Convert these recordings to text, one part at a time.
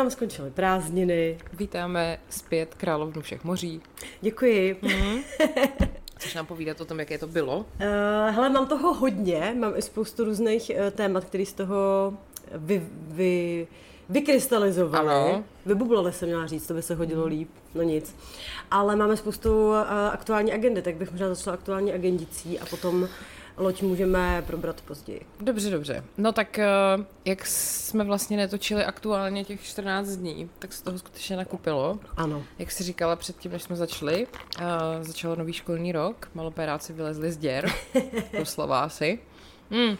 nám skončily prázdniny. Vítáme zpět královnu všech moří. Děkuji. Mm. Chceš nám povídat o tom, jaké to bylo? Uh, hele, mám toho hodně. Mám i spoustu různých uh, témat, které z toho vy, vy, vykrystalizovaly. Ano. Vybublali se měla říct, to by se hodilo líp. No nic. Ale máme spoustu uh, aktuální agendy, tak bych možná začala aktuální agendicí a potom loď můžeme probrat později. Dobře, dobře. No tak eh, jak jsme vlastně netočili aktuálně těch 14 dní, tak se toho skutečně nakupilo. Ano. Jak jsi říkala předtím, než jsme začali, uh, začal nový školní rok, malopéráci vylezli z děr, doslova asi. Mm.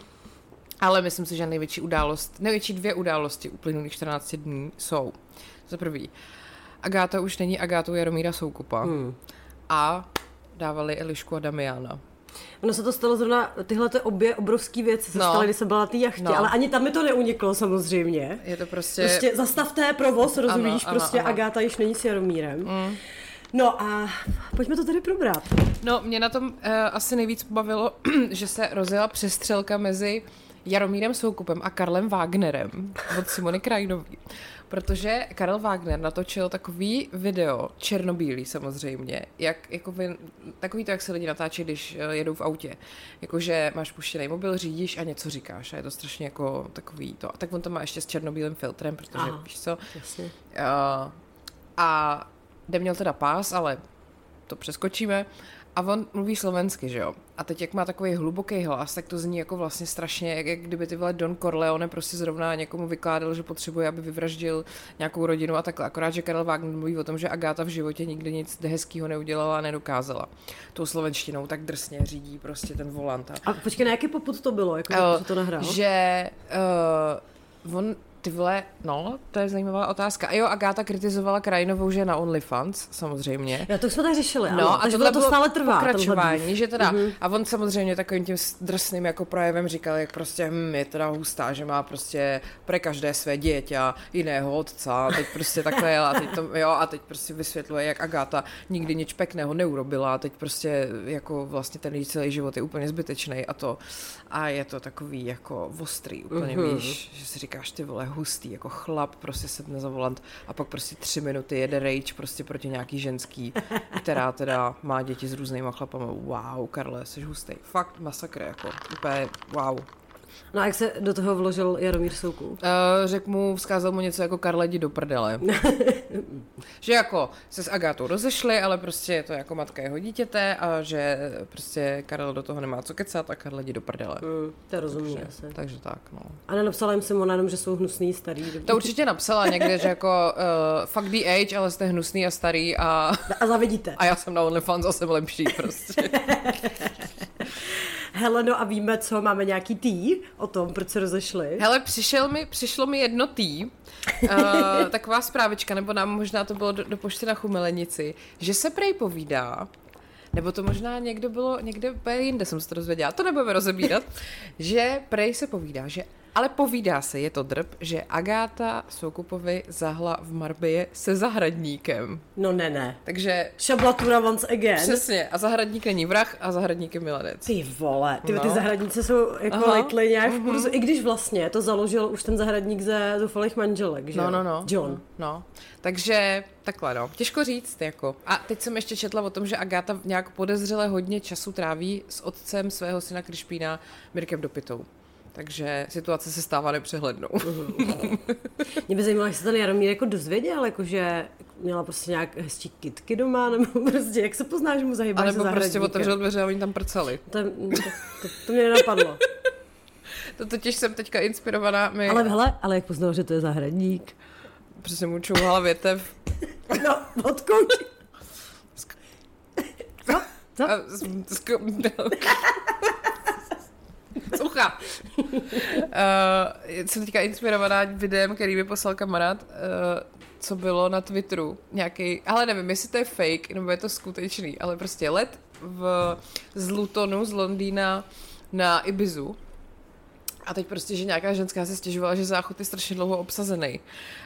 Ale myslím si, že největší událost, největší dvě události uplynulých 14 dní jsou. Za prvý, Agáta už není Agátou Jaromíra Soukupa Hmm. a dávali Elišku a Damiana. Ono se to stalo zrovna, tyhle ty obě obrovské věci se No. staly, když jsem byla na té jachtě, No. ale ani tam mi to neuniklo samozřejmě. Je to prostě... Prostě zastavte provoz, rozumíš, ano, prostě ano. Agáta již není s Jaromírem. Mm. No a pojďme to tady probrat. No, mě na tom uh, asi nejvíc pobavilo, že se rozjela přestřelka mezi Jaromírem Soukupem a Karlem Wagnerem od Simony Krajnový. Protože Karel Wagner natočil takový video, černobílý samozřejmě, jak, jako takový to, jak se lidi natáčí, když eh, jedou v autě. Jakože máš puštěný mobil, řídíš a něco říkáš a je to strašně jako takový to. A tak on to má ještě s černobílým filtrem, protože Aha. víš co, Jasně. Uh, a kde měl teda pás, ale to přeskočíme. A on mluví slovensky, že jo? A teď jak má takový hluboký hlas, tak to zní jako vlastně strašně, jak, jak kdyby ty vole Don Corleone prostě zrovna někomu vykládal, že potřebuje, aby vyvraždil nějakou rodinu a takhle. Akorát, že Karel Wagner mluví o tom, že Agáta v životě nikdy nic hezkýho neudělala a nedokázala. Tou slovenštinou tak drsně řídí prostě ten volant. A počkej, na jaký poput to bylo, jako že to nahrál? Že uh, on, ty vole, no, to je zajímavá otázka. A jo, Agáta kritizovala Krajinovou, že na OnlyFans, samozřejmě. Já to jsme tak řešili, ano. No, a takže tohle to bylo stále trvá. Pokračování, že teda, Mhm. a on samozřejmě takovým tím drsným jako projevem říkal, jak prostě hm, je teda hustá, že má prostě pre každé své dítě jiného otca, a teď prostě takhle, a teď to, jo, a teď prostě vysvětluje, jak Agáta nikdy nic pekného neurobila, a teď prostě jako vlastně ten celý život je úplně zbytečný a to, a je to takový jako ostrý, úplně Mhm. víš, že si říkáš ty vole hustý, jako chlap prostě sedne za volant a pak prostě tři minuty jede rage prostě proti nějaký ženský, která teda má děti s různýma chlapama. Wow, Karle, jsi hustý. Fakt masakr, jako úplně wow. No a jak se do toho vložil Jaromír Soukup? Uh, řekl mu, vzkázal mu něco jako Karle, jdi do prdele. že jako se s Agátou rozešli, ale prostě je to jako matka jeho dítěte a že prostě Karel do toho nemá co kecat a Karle, jdi do prdele. Hmm, to je rozumný Takže, asi. takže tak, no. A nenapsala jim Simona jenom, že jsou hnusný, starý. dobrý. To určitě napsala někde, že jako uh, fuck the age, ale jste hnusný a starý a, A zavidíte. a já jsem na OnlyFans a jsem lepší prostě. Hele, no a víme, co, máme nějaký tý o tom, proč se rozešli. Hele, přišel mi, přišlo mi jedno tý, uh, taková zprávička, nebo nám možná to bylo do, do pošty na Chumelenici, že se prej povídá, nebo to možná někdo bylo, někde jinde jsem se to dozvěděla, to nebudeme rozebírat, že prej se povídá, že ale povídá se, je to drb, že Agáta Soukupovi zahla v Marbije se zahradníkem. No ne, ne. Takže Šablatura once again. přesně, a zahradník není vrah a zahradník je milenec. Ty vole, ty, ty No. zahradníci jsou jako Aha, lejtli nějak v kurzu, i když vlastně to založil už ten zahradník ze zoufalých manželek, že No, no, no. John. No, takže takhle no. Těžko říct, jako. A teď jsem ještě četla o tom, že Agáta nějak podezřele hodně času tráví s otcem svého syna Krišpína Mirkem Dopitou. Takže situace se stává nepřehlednou. Mě by zajímalo, jak se ten Jaromír jako dozvěděl, jakože měla prostě nějak hezčí kitky doma, nebo prostě, jak se pozná, že mu A zahybáš nebo se prostě otevřel dveře a oni tam prcali. To, to, to, to mě nenapadlo. To totiž jsem teďka inspirovaná. My Ale hele, ale jak poznal, že to je zahradník? přesně mu čouhala větev. No, odkud? Co? Co? A z- z- Sucha. uh, jsem teďka inspirovaná videem, který mi poslal kamarád, uh, co bylo na Twitteru. Nějaký, ale nevím, jestli to je fake, nebo je to skutečný, ale prostě let v, z Lutonu, z Londýna na Ibizu a teď prostě, že nějaká ženská se stěžovala, že záchod je strašně dlouho obsazený.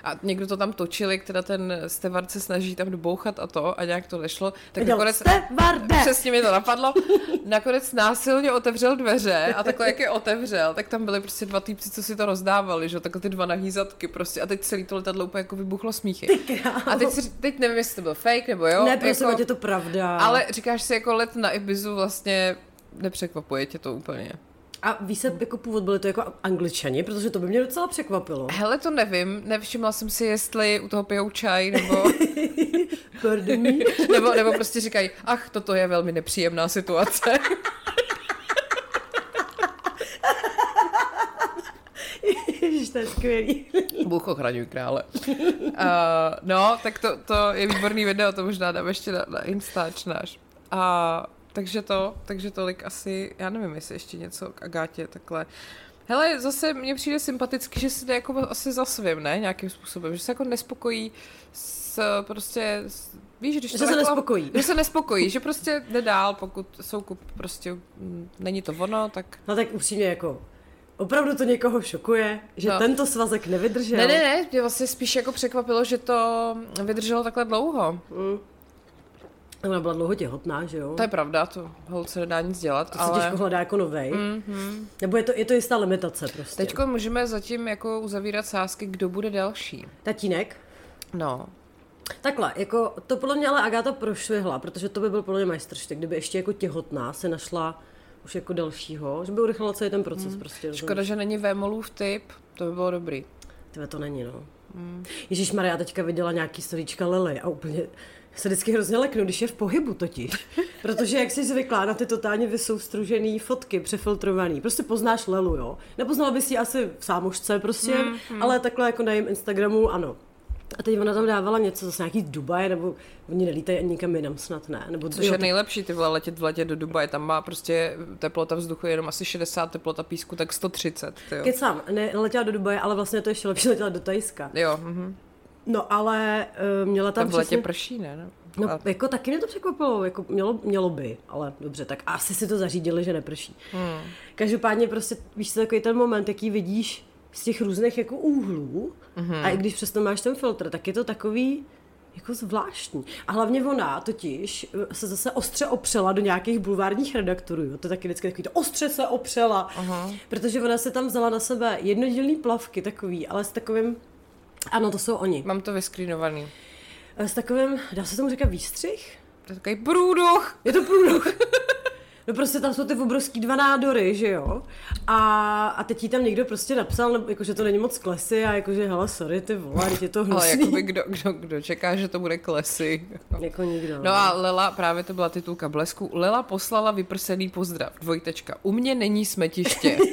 A někdo to tam točil, jak teda ten stevard se snaží tam dobouchat a to, a nějak to nešlo. Tak Viděl, nakonec, stevarde! přesně mi to napadlo, nakonec násilně otevřel dveře a takhle, jak je otevřel, tak tam byly prostě dva týpci, co si to rozdávali, že takhle ty dva nahý zadky prostě a teď celý to letadlo úplně jako vybuchlo smíchy. A teď, si, teď nevím, jestli to byl fake nebo jo. Ne, prosím, jako, je to pravda. ale říkáš si jako let na Ibizu vlastně nepřekvapuje tě to úplně. A ví se jako původ, byli to jako angličani, protože to by mě docela překvapilo. Hele, to nevím, nevšimla jsem si, jestli u toho pijou čaj, nebo, nebo, nebo prostě říkají, ach, toto je velmi nepříjemná situace. Ježiš, to je skvělý. Bůh ochraňuj krále. Uh, no, tak to, to je výborný video, to možná dám ještě na, na Instač náš. A takže to, takže tolik asi, já nevím, jestli ještě něco k Agátě takhle. Hele, zase mně přijde sympaticky, že si jde jako asi za svým, ne, nějakým způsobem, že se jako nespokojí s prostě, s, víš, když Že to se jako, nespokojí. Že se nespokojí, že prostě jde dál, pokud soukup prostě mm, není to ono, tak No tak upřímně jako, opravdu to někoho šokuje, že No. tento svazek nevydržel. Ne, ne, ne, mě vlastně spíš jako překvapilo, že to vydrželo takhle dlouho. Mm. Ona byla dlouho těhotná, že jo? To je pravda, to holce nedá nic dělat, to se ale... těžko hledá jako novej. Mm-hmm. Nebo je to, je to jistá limitace prostě. Teď můžeme zatím jako uzavírat sázky, kdo bude další. Tatínek? No, Takhle, jako to podle mě ale Agáta prošvihla, protože to by byl podle mě majstrštyk, kdyby ještě jako těhotná se našla už jako dalšího, že by urychlila celý ten proces mm. prostě. škoda, že není Vémolův typ, to by bylo dobrý. Tebe to není, no. Mm. Ježíš Maria teďka viděla nějaký storíčka Lily a úplně se vždycky hrozně leknu, když je v pohybu totiž. Protože jak jsi zvyklá na ty totálně vysoustružený fotky, přefiltrovaný. Prostě poznáš Lelu, jo. Nepoznala bys ji asi v sámošce prostě, mm, mm. ale takhle jako na jejím Instagramu, ano. A teď ona tam dávala něco zase nějaký Dubaj, nebo oni nelítají ani nikam jinam snad ne. Nebo Což je nejlepší, ty vole, letět v letě do Dubaje, tam má prostě teplota vzduchu jenom asi 60, teplota písku, tak 130, ty jo. Kecám, ne, letěla do Dubaje, ale vlastně to ještě lepší letěla do Tajska. Jo, mhm. No ale uh, měla tam tam v letě přesně... prší, ne? No. No, A- jako taky mě to překvapilo, jako mělo, mělo by, ale dobře, tak asi si to zařídili, že neprší. Hmm. Každopádně prostě, víš takový ten moment, jaký vidíš z těch různých jako úhlů mm-hmm. a i když přesto máš ten filtr, tak je to takový jako zvláštní. A hlavně ona totiž eh, se zase ostře opřela do nějakých bulvárních redaktorů, jo? to je taky vždycky takový to ostře se opřela, Aha. protože ona se tam vzala na sebe jednodělný plavky takový, ale s takovým, ano, to jsou oni, Mám to vyskrínovaný. s takovým, dá se tomu říkat výstřih? To je takový průduch. Je to průduch. No prostě tam jsou ty obrovský dva nádory, že jo? A, a teď jí tam někdo prostě napsal, nebo, jako, že to není moc klesy a jakože, hele, sorry, ty vole, je to hnusný. Ale jakoby kdo, kdo, kdo čeká, že to bude klesy. Jako nikdo. No a Lela, právě to byla titulka Blesku, Lela poslala vyprsený pozdrav, dvojtečka. U mě není smetiště.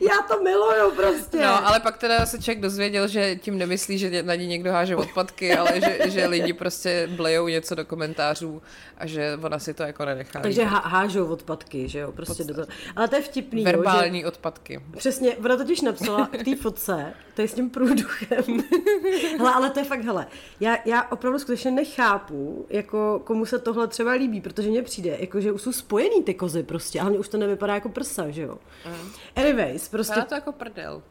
Já to miluju prostě. No, ale pak teda se člověk dozvěděl, že tím nemyslí, že na ní někdo háže odpadky, ale že, že lidi prostě blejou něco do komentářů a že ona si to jako nenechá. Takže líbit. há, hážou odpadky, že jo, prostě do toho. Ale to je vtipný, jo, že... Verbální odpadky. Přesně, ona totiž napsala k té fotce, to je s tím průduchem. hele, ale to je fakt, hele, já, já opravdu skutečně nechápu, jako komu se tohle třeba líbí, protože mně přijde, jako že už jsou spojený ty kozy prostě, ale už to nevypadá jako prsa, že jo. Mm. Anyways, prostě, Vypadá to jako prdel.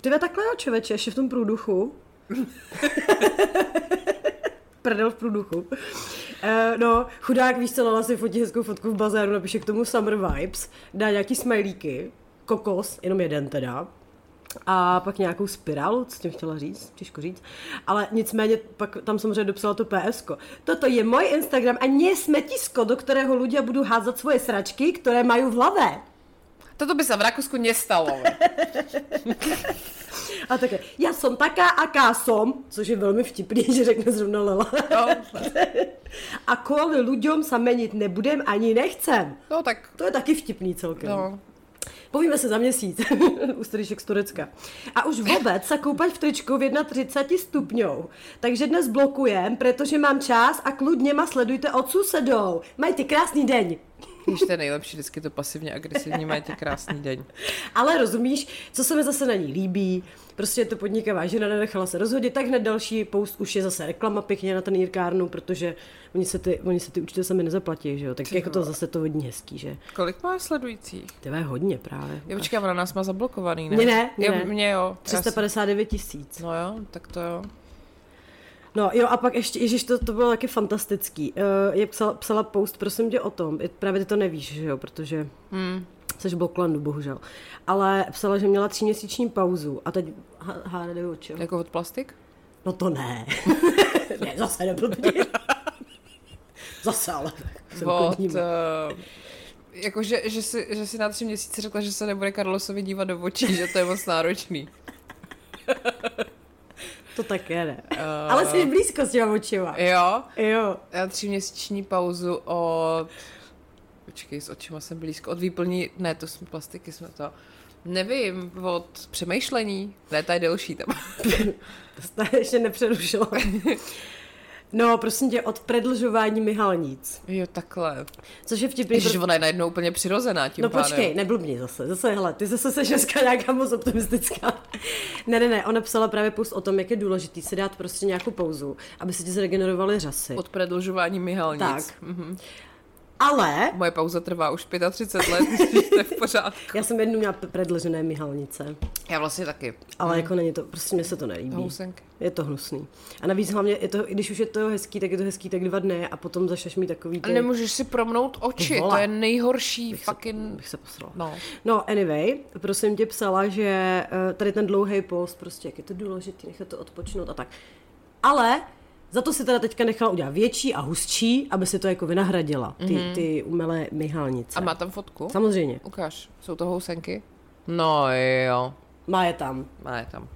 ty ve takhle jo, čověče, ještě v tom průduchu. Prdel v průduchu. Uh, no, chudák, víš co, Lala si fotí hezkou fotku v bazénu, napíše k tomu Summer Vibes, dá nějaký smajlíky, kokos, jenom jeden teda, a pak nějakou spirálu, co tím chtěla říct, těžko říct. Ale nicméně pak tam samozřejmě dopsala to PSko. Toto je můj Instagram a nie smetisko, do kterého ľudia budou házet svoje sračky, které mají v hlave. Toto by se v Rakúsku nestalo. A také, já jsem taká, aká som, což je velmi vtipný, že řekne zrovna Lela. No, A kvůli ľuďom sa menit nebudem ani nechcem. no tak, To je taky vtipný celkem. no. Povíme se za měsíc u stoliček z Turecka. A už vůbec se koupat v tričku v 31 stupňů. Takže dnes blokujem, protože mám čas a kludně ma sledujte od susedou. Majte krásný den. Když to je nejlepší, vždycky to pasivně agresivní, máte krásný den. Ale rozumíš, co se mi zase na ní líbí, prostě je to podnikavá žena, nenechala se rozhodit, tak hned další post už je zase reklama pěkně na ten jirkárnu, protože oni se ty, oni se ty určitě sami nezaplatí, že jo, tak Ty jako to zase to hodně hezký, že? Kolik má sledujících? Ty je hodně právě. Já počkám, ona nás má zablokovaný, ne? Mě ne, mě jo, ne. Mě jo. Já jsem- 359 tisíc. No jo, tak to jo. No jo a pak ještě, ježiš, to, to bylo taky fantastický. Uh, je psala, psala post, prosím tě o tom, právě ty to nevíš, že jo, protože Hmm. jsi v Blocklandu, bohužel. Ale psala, že měla tříměsíční pauzu a teď hádej o čem? Jako od plastik? No to ne. ne, zase neblbni. zase ale. jsem Od, uh, jako, že, že, si, že si na tři měsíce řekla, že se nebude Carlosovi dívat do očí, že to je moc náročný. To také ne. Uh, Ale jsi blízko s těma očima. Jo, Jo. já tříměsíční pauzu od... Počkej, s očima jsem blízko. Od výplní... Ne, to jsme plastiky, jsme to... Nevím, od přemýšlení. Ne, ta je delší tam. To jste ještě nepřerušila. No, prosím tě, od predlžování myhalnic. Jo, takhle. Což je vtipný. Ježiš, pro- ona je najednou úplně přirozená tím No pádem. počkej, neblbni zase. Zase, hele, ty zase seš dneska nějaká moc optimistická. ne, ne, ne, ona psala právě post o tom, jak je důležitý si dát prostě nějakou pauzu, aby se ti zregenerovaly řasy. Od predlužování myhalnic. Tak. Mhm. Ale Moje pauza trvá už 35 let, to je v pořádku. já jsem jednou měla predlžené myhalnice. Já vlastně taky. Ale jako není to, prostě mně se to nelíbí. Housenky. Je to hnusný. A navíc hlavně, je to, když už je to hezký, tak je to hezký tak dva dny a potom začneš mít takový A ty... nemůžeš si promnout oči, Ty to je nejhorší bych se, fucking... bych se posrala. No. No, anyway, prosím tě psala, že eh, tady ten dlouhý post, prostě jak je to důležité, nechat to odpočinout a tak. Ale za to si teda teďka nechala udělat větší a hustší, aby si to jako vynahradila, ty, mm-hmm. ty umelé myhalnice. A má tam fotku? Samozřejmě, Ukáž, jsou to housenky? No jo, má je tam. má je tam.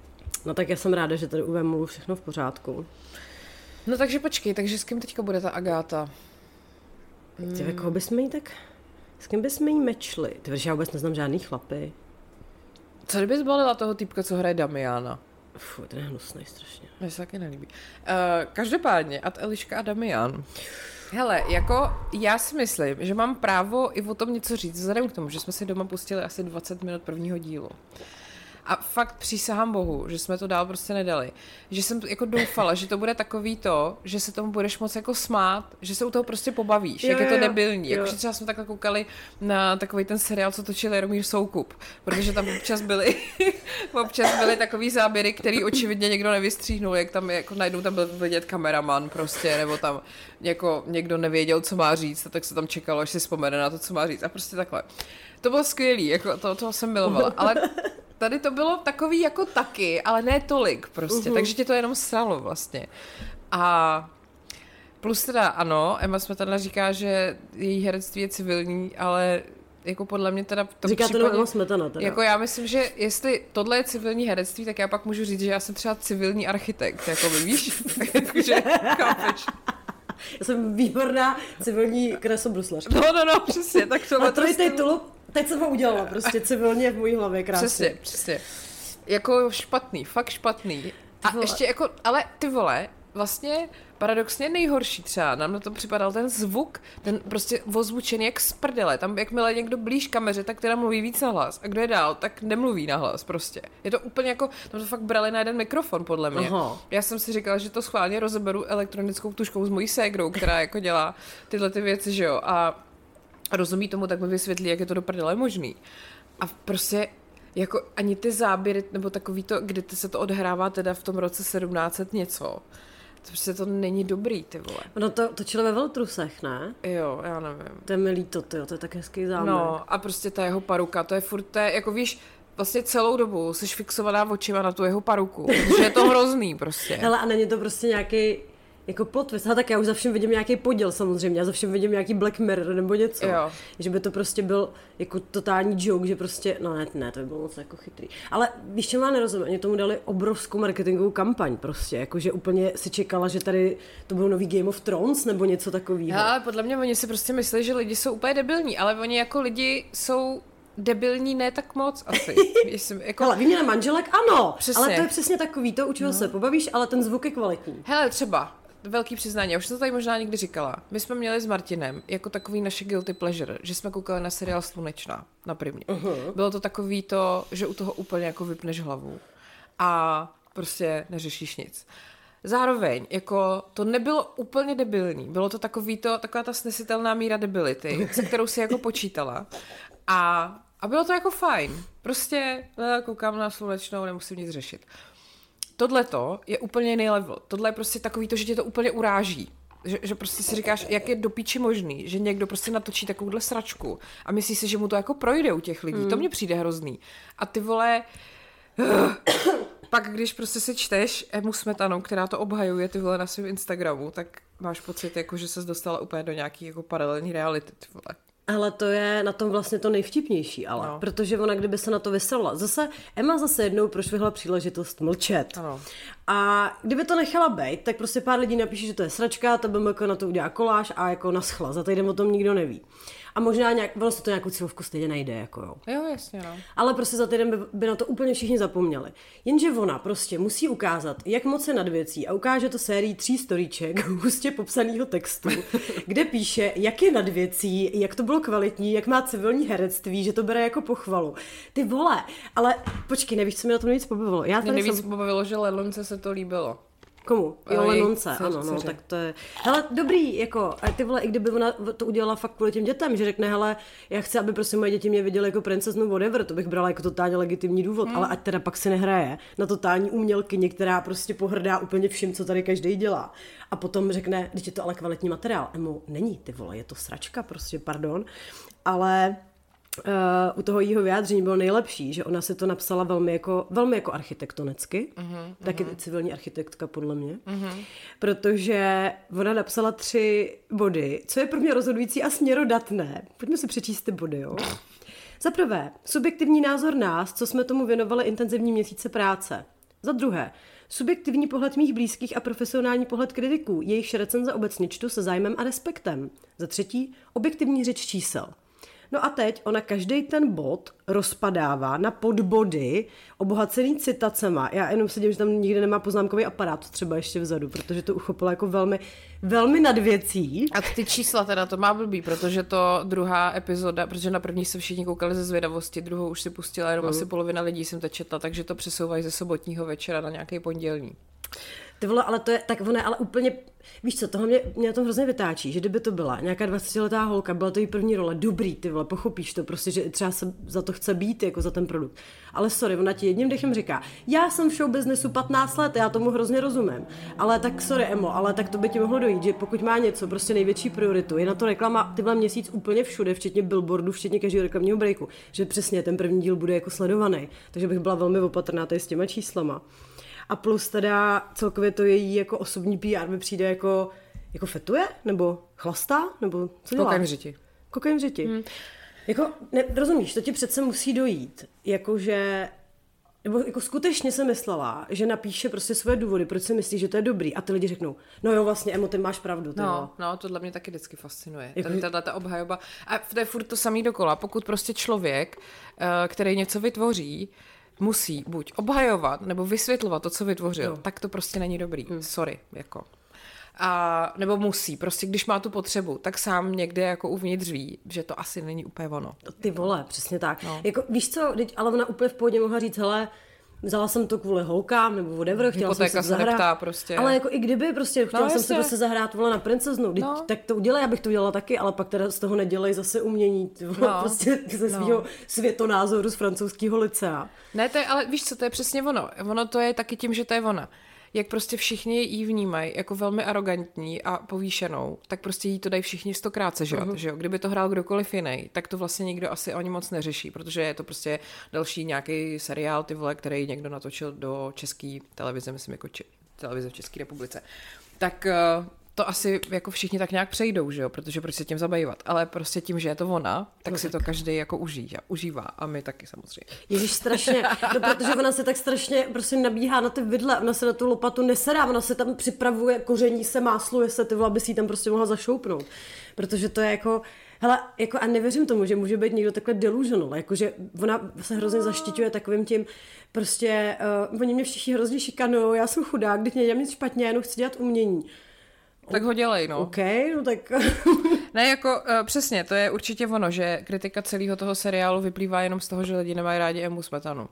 No tak já jsem ráda, že tady u Vemulu všechno v pořádku. No takže počkej, takže s kým teďka bude ta Agáta? Mm. Ty, koho bychom jí tak... S kým bychom jí mečli? Ty víš, já vůbec neznám žádný chlapy. Co kdyby zbalila toho týpka, co hraje Damiana? Fuh, ten je hnusný strašně. Mně se taky nelíbí. Uh, každopádně, Ad Eliška a Damian. Hele, jako já si myslím, že mám právo i o tom něco říct, vzhledem k tomu, že jsme si doma pustili asi 20 minut prvního dílu. A fakt přísahám bohu, že jsme to dál prostě nedali. Že jsem jako doufala, že to bude takový to, že se tomu budeš moc jako smát, že se u toho prostě pobavíš, Jo, jak je to jo, jo. debilní. Jo. Jako, že třeba jsme takhle koukali na takový ten seriál, co točil Jaromír Soukup, protože tam občas byly, občas byly takový záběry, který očividně někdo nevystříhnul, jak tam jako najednou tam byl vidět kameraman prostě, nebo tam jako někdo nevěděl, co má říct, a tak se tam čekalo, až si vzpomene na to, co má říct. A prostě takhle. To bylo skvělý, jako to, toho jsem milovala, ale tady to bylo takový jako taky, ale ne tolik prostě, uh-huh. takže tě to jenom sralo vlastně. A plus teda ano, Emma Smetana říká, že její herectví je civilní, ale jako podle mě teda v tom Říká to případě, jenom Emma Smetana teda. jako já myslím, že jestli tohle je civilní herectví, tak já pak můžu říct, že já jsem třeba civilní architekt, jako by, víš? Jakože, chápeš? Já jsem výborná civilní kresobruslař. No, no, no, přesně, tak to A troj titul, teď jsem ho udělala, prostě civilně v mojí hlavě krásně. Přesně, přesně. Jako špatný, fakt špatný. A ještě jako, ale ty vole, vlastně paradoxně nejhorší třeba, nám na to připadal ten zvuk, ten prostě ozvučený jak z prdele. Tam jakmile někdo blíž kameře, tak teda mluví víc na hlas. A kdo je dál, tak nemluví na hlas prostě. Je to úplně jako, tam to fakt brali na jeden mikrofon, podle mě. Aha. Já jsem si říkala, že to schválně rozeberu elektronickou tuškou s mojí ségrou, která jako dělá tyhle ty věci, že jo. A rozumí tomu, tak mi vysvětlí, jak je to do prdele možný. A prostě jako ani ty záběry, nebo takový to, kdy se to odhrává teda v tom roce 1700 něco, to prostě to není dobrý, ty vole. No to točili ve Veltrusech, ne? Jo, já nevím. To je mi líto, tyjo, to je tak hezký zámek. No a prostě ta jeho paruka, to je furt, to je, jako víš, vlastně celou dobu jsi fixovaná očima na tu jeho paruku, protože je to hrozný prostě. Hele, a není to prostě nějaký jako plot twist. A tak já už za všem vidím nějaký podíl samozřejmě, já za všem vidím nějaký Black Mirror nebo něco. Jo. Že by to prostě byl jako totální joke, že prostě, no ne, ne, to by bylo moc jako chytrý. Ale víš, čemu já nerozumím, oni tomu dali obrovskou marketingovou kampaň prostě, jakože úplně si čekala, že tady to byl nový Game of Thrones nebo něco takového. Ale podle mě oni si prostě myslí, že lidi jsou úplně debilní, ale oni jako lidi jsou debilní ne tak moc asi. Jestli, jako, Hele, výměna manželek, ano, Přesně. ale to je přesně takový, to u čeho no. se pobavíš, ale ten zvuk je kvalitní. Hele, třeba velký přiznání, já už jsem to tady možná někdy říkala. My jsme měli s Martinem jako takový naše guilty pleasure, že jsme koukali na seriál Slunečná na primě. Uh-huh. Bylo to takový to, že u toho úplně jako vypneš hlavu a prostě neřešíš nic. Zároveň, jako to nebylo úplně debilní, bylo to takový to, taková ta snesitelná míra debility, se kterou si jako počítala. A, a bylo to jako fajn. Prostě eh, koukám na slunečnou, nemusím nic řešit. Tohle to je úplně jiný level. Tohle je prostě takový to, že tě to úplně uráží. Že, že prostě si říkáš, jak je do píči možný, že někdo prostě natočí takovouhle sračku a myslí si, že mu to jako projde u těch lidí. Mm. To mně přijde hrozný. A ty vole, pak když prostě si čteš Emu Smetanu, která to obhajuje ty vole na svém Instagramu, tak máš pocit, jako, že se dostala úplně do nějaký jako paralelní reality, ty vole. Ale to je na tom vlastně to nejvtipnější, ale. No. Protože ona, kdyby se na to vysrala. Zase, Emma zase jednou prošvihla příležitost mlčet. Ano. A kdyby to nechala být, tak prostě pár lidí napíše, že to je sračka, to BMK na to udělá koláž a jako naschla. Za týden o tom nikdo neví. A možná nějak, vlastně to nějakou cílovku stejně najde, jako jo. Jo, jasně, no. Ale prostě za týden by, by na to úplně všichni zapomněli. Jenže ona prostě musí ukázat, jak moc je nad věcí a ukáže to sérii tří storíček hustě popsaného textu, kde píše, jak je nad věcí, jak to bylo kvalitní, jak má civilní herectví, že to bere jako pochvalu. Ty vole, ale počkej, nevíš, co mi na tom nejvíc pobavilo. Já mě nejvíc jsem... pobavilo, že Ledlonce se to líbilo. Komu? Jo, Lenonce, ano, no, tak to je... Hele, dobrý, jako, a ty vole, i kdyby ona to udělala fakt kvůli těm dětem, že řekne, hele, já chci, aby prostě moje děti mě viděly jako princeznu whatever, to bych brala jako totálně legitimní důvod, hmm. ale ať teda pak se nehraje na totální umělkyni, která prostě pohrdá úplně vším, co tady každý dělá. A potom řekne, když je to ale kvalitní materiál. Emu, není, ty vole, je to sračka, prostě, pardon. Ale Uh, u toho jeho vyjádření bylo nejlepší, že ona si to napsala velmi jako, velmi jako architektonicky, uh-huh, taky uh-huh. civilní architektka podle mě, uh-huh. protože ona napsala tři body, co je pro mě rozhodující a směrodatné. Pojďme si přečíst ty body, jo. Za prvé, subjektivní názor nás, co jsme tomu věnovali intenzivní měsíce práce. Za druhé, subjektivní pohled mých blízkých a profesionální pohled kritiků, jejich recenze obecně čtu se zájmem a respektem. Za třetí, objektivní řeč čísel. No a teď ona každý ten bod rozpadává na podbody obohacený citacema. Já jenom sedím, že tam nikdy nemá poznámkový aparát třeba ještě vzadu, protože to uchopila jako velmi, velmi nad věcí. A ty čísla teda to má blbý, protože to druhá epizoda, protože na první se všichni koukali ze zvědavosti, druhou už si pustila jenom mm. asi polovina lidí jsem to četla, takže to přesouvají ze sobotního večera na nějaký pondělní. Ty vole, ale to je, tak ono ale úplně, víš co, toho mě, mě na tom hrozně vytáčí, že kdyby to byla nějaká 20-letá holka, byla to její první role, dobrý, ty vole, pochopíš to, prostě, že třeba se za to chce být, jako za ten produkt. Ale sorry, ona ti jedním dechem říká, já jsem v show businessu 15 let, já tomu hrozně rozumím. Ale tak sorry, Emo, ale tak to by ti mohlo dojít, že pokud má něco, prostě největší prioritu, je na to reklama tyhle měsíc úplně všude, včetně billboardu, včetně každého reklamního breaku, že přesně ten první díl bude jako sledovaný. Takže bych byla velmi opatrná tady s těma číslama. A plus teda celkově to její jako osobní PR mi přijde jako, jako fetuje? Nebo chlastá? Nebo co dělá? Kokain řiti. Kokain řiti. Hmm. Jako, ne, rozumíš, to ti přece musí dojít. Jakože nebo jako skutečně se myslela, že napíše prostě své důvody, proč si myslí, že to je dobrý. A ty lidi řeknou, no jo, vlastně, Emo, ty máš pravdu. Ty no, no, tohle mě taky vždycky fascinuje. Jako... Tato, ta obhajoba. A to je furt to samý dokola. Pokud prostě člověk, eh, který něco vytvoří, musí buď obhajovat nebo vysvětlovat to, co vytvořil, no. tak to prostě není dobrý. Hmm. Sorry, jako. A, nebo musí, prostě když má tu potřebu, tak sám někde jako uvnitř ví, že to asi není úplně ono. Ty vole, přesně tak. No. Jako, víš co, teď, ale ona úplně v pohodě mohla říct, hele, vzala jsem to kvůli holkám nebo whatever, chtěla Hypotéka jsem se zahrát. Neptá prostě. Ale jako i kdyby prostě chtěla no, jsem se prostě zahrát vole na princeznu, no. tak to udělej, abych to udělala taky, ale pak teda z toho nedělej zase umění, vole, no. prostě ze svého no. světonázoru z francouzského licea. Ne, to je, ale víš co, to je přesně ono. Ono to je taky tím, že to je ona jak prostě všichni jí vnímají jako velmi arrogantní a povýšenou, tak prostě jí to dají všichni stokrát sežrat, uh-huh. že jo? Kdyby to hrál kdokoliv jiný, tak to vlastně nikdo asi ani moc neřeší, protože je to prostě další nějaký seriál, ty vole, který někdo natočil do české televize, myslím jako či, televize v České republice. Tak uh, to asi jako všichni tak nějak přejdou, že jo, protože proč se tím zabývat. Ale prostě tím, že je to ona, tak no si tak. to každý jako uží užívá a my taky samozřejmě. Ježíš strašně, no, protože ona se tak strašně prostě nabíhá na ty vidle, ona se na tu lopatu nesedá, ona se tam připravuje, koření se, másluje se, ty aby si ji tam prostě mohla zašoupnout. Protože to je jako, Hele, jako a nevěřím tomu, že může být někdo takhle delusional, jakože ona se hrozně zaštiťuje takovým tím, prostě uh, oni mě všichni hrozně šikanují, já jsem chudák, když nedělám nic špatně, já jenom chci dělat umění. Tak ho dělej, no. OK, no tak... Ne, jako uh, přesně, to je určitě ono, že kritika celého toho seriálu vyplývá jenom z toho, že lidi nemají rádi Emu Smetanu.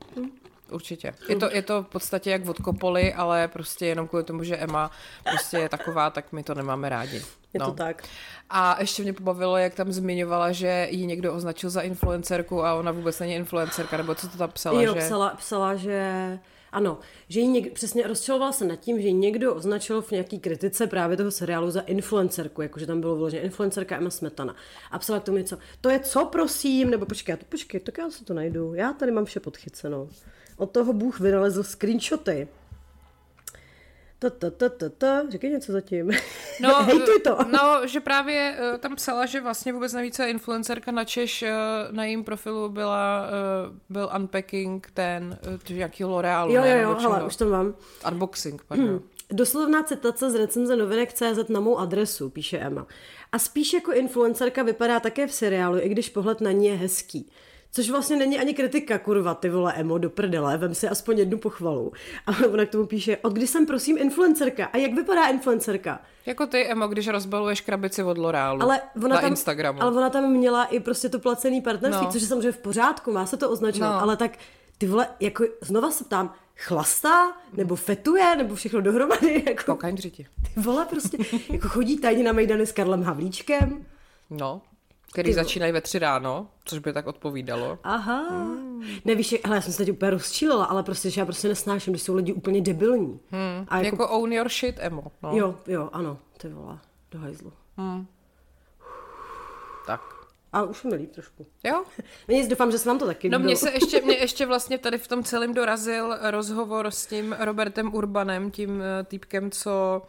Určitě. Je to, je to v podstatě jak od Kopoly, ale prostě jenom kvůli tomu, že Emma prostě je taková, tak my to nemáme rádi. Je no. to tak. A ještě mě pobavilo, jak tam zmiňovala, že ji někdo označil za influencerku a ona vůbec není influencerka, nebo co to tam psala, jo, že... psala, psala, že ano, že jí něk, přesně rozčilovala se nad tím, že ji někdo označil v nějaký kritice právě toho seriálu za influencerku, jakože tam bylo vyloženě influencerka Emma Smetana. A psala k tomu něco, to je co prosím, nebo počkej, to, počkej, tak já si to najdu, já tady mám vše podchyceno. Od toho Bůh vynalezl screenshoty. Ta, ta, ta, ta, ta. Říkej něco zatím. No, Hejtuj to. No, že právě uh, tam psala, že vlastně vůbec neví, co je influencerka na Češ. Uh, na jejím profilu byla, uh, byl unpacking ten, uh, nějaký L'Orealu. jo, jo, jo, hele, už to mám. Unboxing, pardon. Hmm. Doslovná citace z recenze novinek CZ na mou adresu, píše Emma. A spíš jako influencerka vypadá také v seriálu, i když pohled na ní je hezký. Což vlastně není ani kritika, kurva, ty vole, emo, do prdele, vem si aspoň jednu pochvalu. A ona k tomu píše, od kdy jsem prosím influencerka? A jak vypadá influencerka? Jako ty, Emo, když rozbaluješ krabici od L'Orealu Ale ona, na tam, Instagramu. ale ona tam měla i prostě to placený partnerství, No. což je samozřejmě v pořádku, má se to označovat, No. ale tak ty vole, jako znova se ptám, chlastá, nebo fetuje, nebo všechno dohromady, jako řiti. ty vole prostě, jako chodí tajně na Mejdany s Karlem Havlíčkem. No, který začínají ve tři ráno, což by tak odpovídalo. Aha. Hmm. Nevíš, hele, já jsem se teď úplně rozčílila, ale prostě, že já prostě nesnáším, když jsou lidi úplně debilní. Hmm. A Jako, jako own your shit, Emo. No. Jo, jo, ano, ty vole, do hajzlu. Tak. A už mi líp trošku. Jo? No nic, doufám, že se vám to taky No mně se ještě, mě ještě vlastně tady v tom celém dorazil rozhovor s tím Robertem Urbanem, tím eh, týpkem, co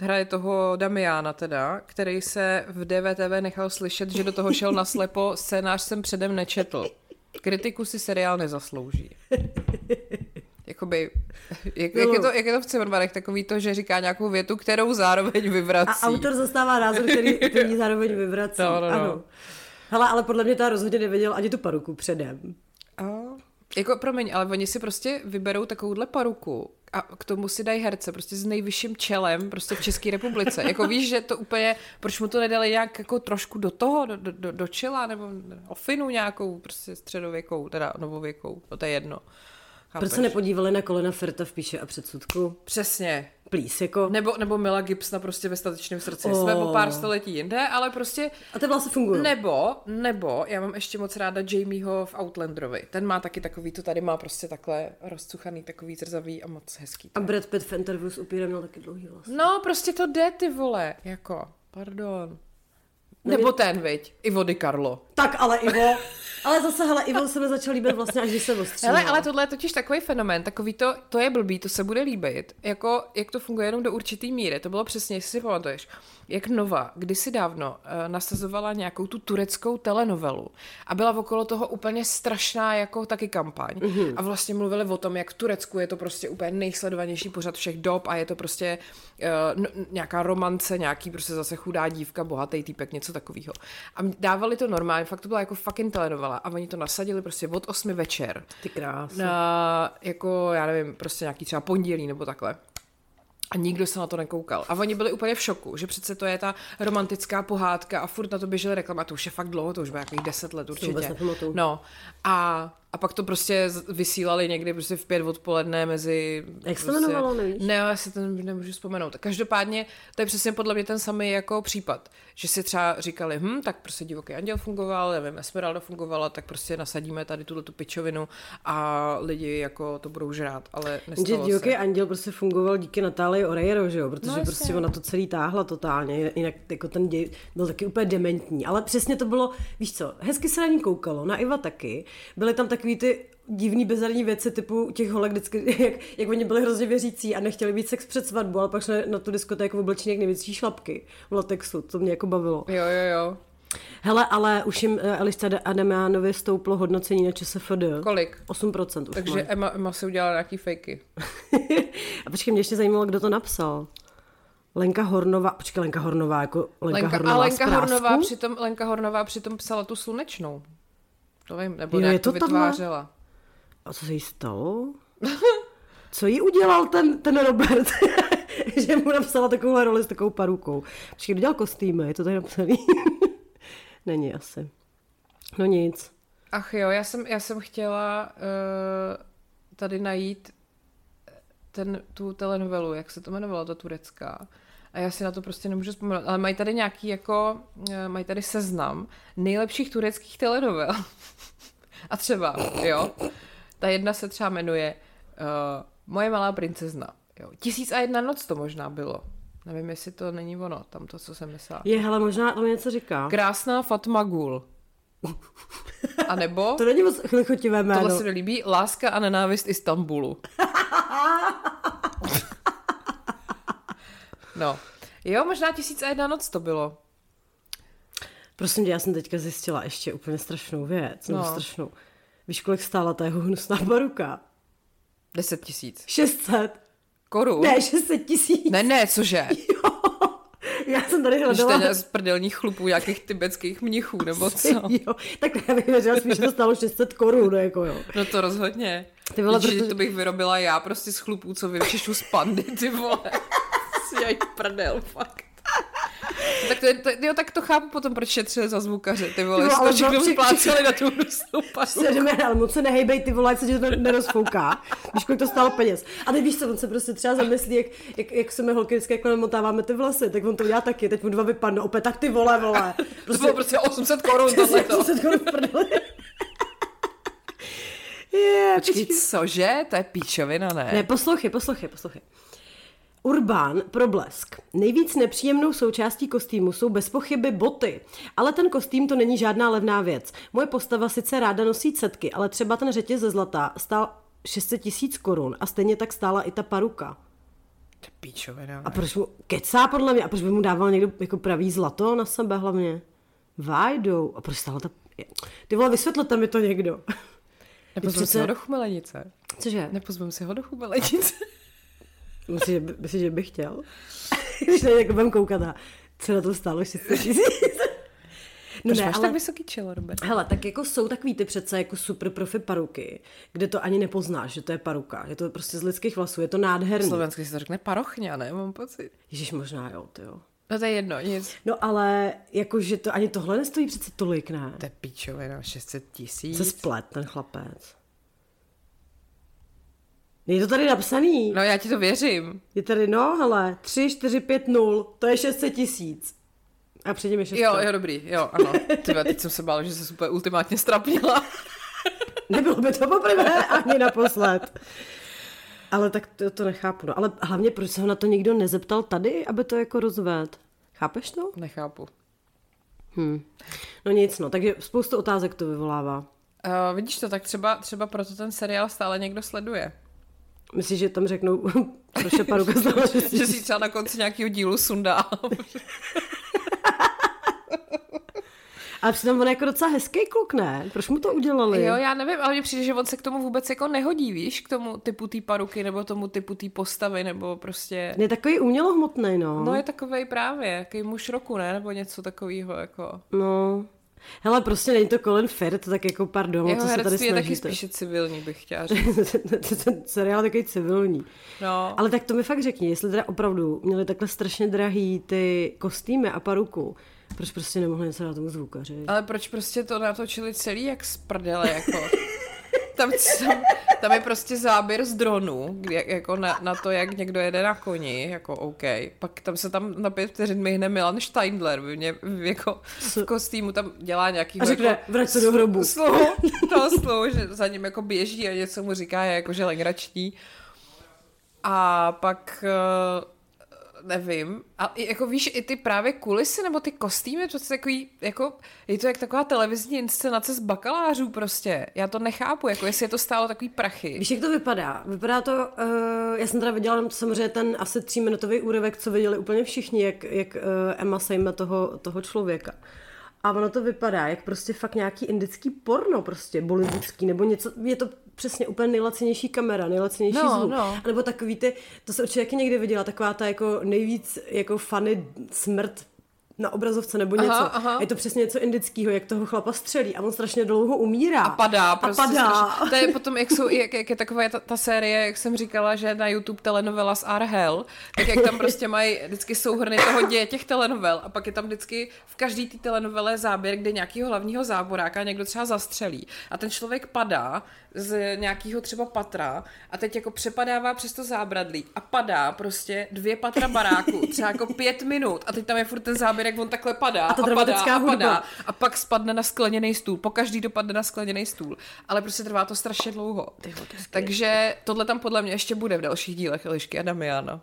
hraje toho Damiana teda, který se v DVTV nechal slyšet, že do toho šel naslepo, scénář jsem předem nečetl. Kritiku si seriál nezaslouží. Jakoby, jak, jak, je to, jak je to v Cimrmanech, takový to, že říká nějakou větu, kterou zároveň vyvrací. A autor zastává názor, který, který zároveň vyvrací. No, no, no. Ano. Hele, ale podle mě ta rozhodně nevěděl ani tu paruku předem. A, jako, promiň, ale oni si prostě vyberou takovouhle paruku a k tomu si dají herce prostě s nejvyšším čelem prostě v České republice. jako víš, že to úplně, proč mu to nedali nějak jako trošku do toho, do, do, do, čela, nebo ofinu nějakou prostě středověkou, teda novověkou, to je jedno. Proč se nepodívali na Kolina Firta v píše a předsudku? Přesně. Please, jako... Nebo, nebo Mila Gibsona prostě ve statečném srdci. Oh. Jsme o pár století jinde, ale prostě A ty vlastně fungují. Nebo, nebo, já mám ještě moc ráda Jamieho v Outlanderovi. Ten má taky takový, to tady má prostě takhle rozcuchaný, takový zrzavý a moc hezký. A Brad Pitt v interview s upírem měl taky dlouhý hlas. No, prostě to jde, ty vole, jako, pardon. No, Nebo ten, viď, Ivo Di Carlo. Tak ale Ivo, ale zase, hele, Ivo se mi začal líbit vlastně, až když se ostříhal. Hele, ale tohle je totiž takový fenomén, takový to, to je blbý, to se bude líbit. Jako, jak to funguje jenom do určitý míry, to bylo přesně, jestli si pamatuješ, jak Nova kdysi dávno uh, nasazovala nějakou tu tureckou telenovelu a byla okolo toho úplně strašná jako taky kampaň. Mm-hmm. A vlastně mluvili o tom, jak v Turecku je to prostě úplně nejsledovanější pořad všech dob a je to prostě uh, n- nějaká romance, nějaký prostě zase chudá dívka, bohatý týpek, něco takového. A dávali to normálně, fakt to byla jako fucking telenovela a oni to nasadili prostě od 8 večer Ty krás. na, jako, já nevím, prostě nějaký třeba pondělí nebo takhle. A nikdo se na to nekoukal. A oni byli úplně v šoku, že přece to je ta romantická pohádka a furt na to běžely reklama. To už je fakt dlouho, to už bylo nějakých deset let určitě. No. A, a pak to prostě vysílali někdy prostě v pět odpoledne mezi... Jak se prostě, jmenovalo, nevíš? Ne, já si to nemůžu vzpomenout. Každopádně to je přesně podle mě ten samý jako případ, že si třeba říkali, hm, tak prostě divoký anděl fungoval, nevím, Esmeralda fungovala, tak prostě nasadíme tady tuhle tu pičovinu a lidi jako to budou žrát, ale Že nestalo divoký se. anděl prostě fungoval díky Natálii Oreiro, že jo? Protože No, no, jasně. prostě ona to celý táhla totálně, jinak jako ten děj byl taky úplně dementní. Ale přesně to bylo, víš co, hezky se na ní koukalo, na Iva taky. Byly tam takový ty divný bizarní věci typu těch holek vždycky, jak, jak oni byli hrozně věřící a nechtěli být sex před svatbu, ale pak šli na tu diskotéku oblečení jak největší šlapky v latexu, to mě jako bavilo. Jo, jo, jo. Hele, ale už jim uh, Elišce Adamianovi stouplo hodnocení na ČSFD. Kolik? 8% už Takže. Emma, Emma si udělala nějaký fejky. a počkej, mě ještě zajímalo, kdo to napsal. Lenka Hornová, počkej, Lenka Hornová, jako Lenka, Lenka, Hornová a Lenka? Hornová, přitom, Lenka Hornová přitom psala tu slunečnou. To vím, nebo Jo, nějak je to to vytvářela. A co se jí stalo? Co jí udělal ten, ten Robert? že mu napsala takovou roli s takovou parukou. Počkej, kdo dělal kostýmy? Je to tady napsaný? Není asi. No nic. Ach jo, já jsem, já jsem chtěla uh, tady najít ten, tu telenovelu, jak se to jmenovalo, ta turecká. A já si na to prostě nemůžu vzpomenout. Ale mají tady nějaký jako, eh, mají tady seznam nejlepších tureckých telenovel. A třeba, jo, ta jedna se třeba jmenuje uh, Moje malá princezna. Jo. Tisíc a jedna noc to možná bylo. Nevím, jestli to není ono, tam to, co jsem myslela. Je, hele, možná to něco říká. Krásná Fatma Gul. A nebo... to není moc chlichotivé jméno. Tohle se mi líbí. Láska a nenávist Istanbulu. no. Jo, možná tisíc a jedna noc to bylo. Prosím tě, já jsem teďka zjistila ještě úplně strašnou věc. No. No. strašnou. Víš, kolik stála ta jeho hnusná baruka? Deset tisíc. 600. Korun? Ne, 600 tisíc. Ne, ne, cože? Jo. Já jsem tady Když hledala. ten z prdelních chlupů nějakých tibetských mnichů, nebo co? Jo, tak já bych věřila spíš, že to stálo 600 korun, jako jo. No to rozhodně. Ty vole, protože- to bych vyrobila já prostě z chlupů, co vyčešu z pandy, ty vole. Si jaj prdel, fakt. Tak to, je- to, jo, tak to chápu potom, proč šetřili za zvukaře, ty vole, ale ale všechno to- vypláceli na tu hnusnou pasu. Ale moc se nehejbej, ty vole, ať se ti to nerozfouká. Víš, kolik to stálo peněz. A teď víš co, on se prostě třeba zamyslí, jak, jak, jak se my holky vždycky jako namotáváme ty vlasy, tak on to udělá taky, teď mu dva vypadnou, opět tak ty vole, vole. To bylo prostě 800 korun tohle to. 800 korun prdeli. Je, Počkej, cože? To je píčovina, ne? Ne, poslouchej, poslouchej, poslouchej. Urbán pro blesk. Nejvíc nepříjemnou součástí kostýmu jsou bez pochyby boty, ale ten kostým to není žádná levná věc. Moje postava sice ráda nosí cetky, ale třeba ten řetěz ze zlata stál 600 tisíc korun a stejně tak stála i ta paruka. To je píčovina. A proč mu kecá podle mě? A proč by mu dával někdo jako pravý zlato na sebe hlavně? Vájdou. A proč stála ta... Ty vole, vysvětlete mi to někdo. Nepozvem přece- si ho do chumelenice. Cože? Nepozvem si ho do chumelenice. Myslíš, že, by- myslíš, že bych chtěl? Když tady jako budem koukat a co na to stálo 600 tisíc? No Proč ne, máš ale, tak vysoký čelo, Robert? hele, tak jako jsou takový ty přece jako super profi paruky, kde to ani nepoznáš, že to je paruka. Je to prostě z lidských vlasů, je to nádherný. Slovensky se to řekne parochňa, ne? Mám pocit. Ježíš, možná jo, ty jo. No to je jedno, nic. No ale jakože to ani tohle nestojí přece tolik, ne? To je píčovina, 600 tisíc. Se splet ten chlapec. Je to tady napsaný. No já ti to věřím. Je tady, no, hele, 3, 4, 5, 0, to je 600 tisíc. A předtím je 600. Jo, jo, dobrý, jo, ano. Tyba, teď jsem se bála, že se úplně ultimátně strapnila. Nebylo by to poprvé ani naposled. Ale tak to, to nechápu. No. Ale hlavně, proč se ho na to nikdo nezeptal tady, aby to jako rozved? Chápeš to? Nechápu. Hm. No nic, no. Takže spoustu otázek to vyvolává. Uh, vidíš to, tak třeba, třeba proto ten seriál stále někdo sleduje. Myslíš, že tam řeknou, proč je paruka stála Že si třeba na konci nějakého dílu sundá. Ale přitom on je jako docela hezký kluk, ne? Proč mu to udělali? jo, já nevím, ale mně přijde, že on se k tomu vůbec jako nehodí, víš, k tomu typu té paruky, nebo tomu typu té postavy, nebo prostě... Je takový umělohmotný, no. No je takovej právě, jaký muž roku, ne? Nebo něco takového, jako... No. Hele, prostě není to Colin Firth, tak jako pardon, Jeho co se tady je taky spíše civilní, bych chtěla říct. ten seriál je takový civilní. No, Ale tak to mi fakt řekni, jestli teda opravdu měli takhle strašně drahý ty kostýmy a paruku, proč prostě nemohli něco na tomu zvukaři? ale proč prostě to natočili celý jak z prdele, jako... Tam, tam, tam je prostě záběr z dronu, jako na, na, to, jak někdo jede na koni, jako OK. Pak tam se tam na pět vteřin myhne Milan Steindler, v, ně, jako v kostýmu tam dělá nějaký A řekne, jako, vrať se do hrobu. slovo, toho slovo, že za ním jako běží a něco mu říká, je jakože legrační. A pak eh, nevím, a jako víš, i ty právě kulisy nebo ty kostýmy, to je takový, jako, je to jak taková televizní inscenace z bakalářů prostě. Já to nechápu, jako jestli je to stálo takový prachy. Víš, jak to vypadá? Vypadá to, uh, já jsem teda viděla samozřejmě ten asi tříminutový úryvek, co viděli úplně všichni, jak, jak uh, Emma sejme toho, toho člověka. A ono to vypadá jak prostě fakt nějaký indický porno prostě, bollywoodský, nebo něco, je to přesně úplně nejlacenější kamera, nejlacenější No, zvuk. no. A nebo takový ty, to se určitě někdy viděla, taková ta jako nejvíc jako funny smrt na obrazovce nebo něco. Aha, aha. A je to přesně něco indického, jak toho chlapa střelí a on strašně dlouho umírá. A padá, prostě a padá. Strašně. To je potom, jak, jsou, jak, jak je taková ta, ta, série, jak jsem říkala, že na YouTube telenovela s Are Hell, tak jak tam prostě mají vždycky souhrny toho děje těch telenovel a pak je tam vždycky v každé té telenovele záběr, kde nějakého hlavního záboráka někdo třeba zastřelí a ten člověk padá z nějakého třeba patra a teď jako přepadává přes to zábradlí a padá prostě dvě patra baráku, třeba jako pět minut a teď tam je furt ten záběr, jak on takhle padá A a padá a hudba. padá a pak spadne na skleněný stůl. Po každý dopadne na skleněný stůl. Ale prostě trvá to strašně dlouho. Takže tohle tam podle mě ještě bude v dalších dílech Elišky a Damiana.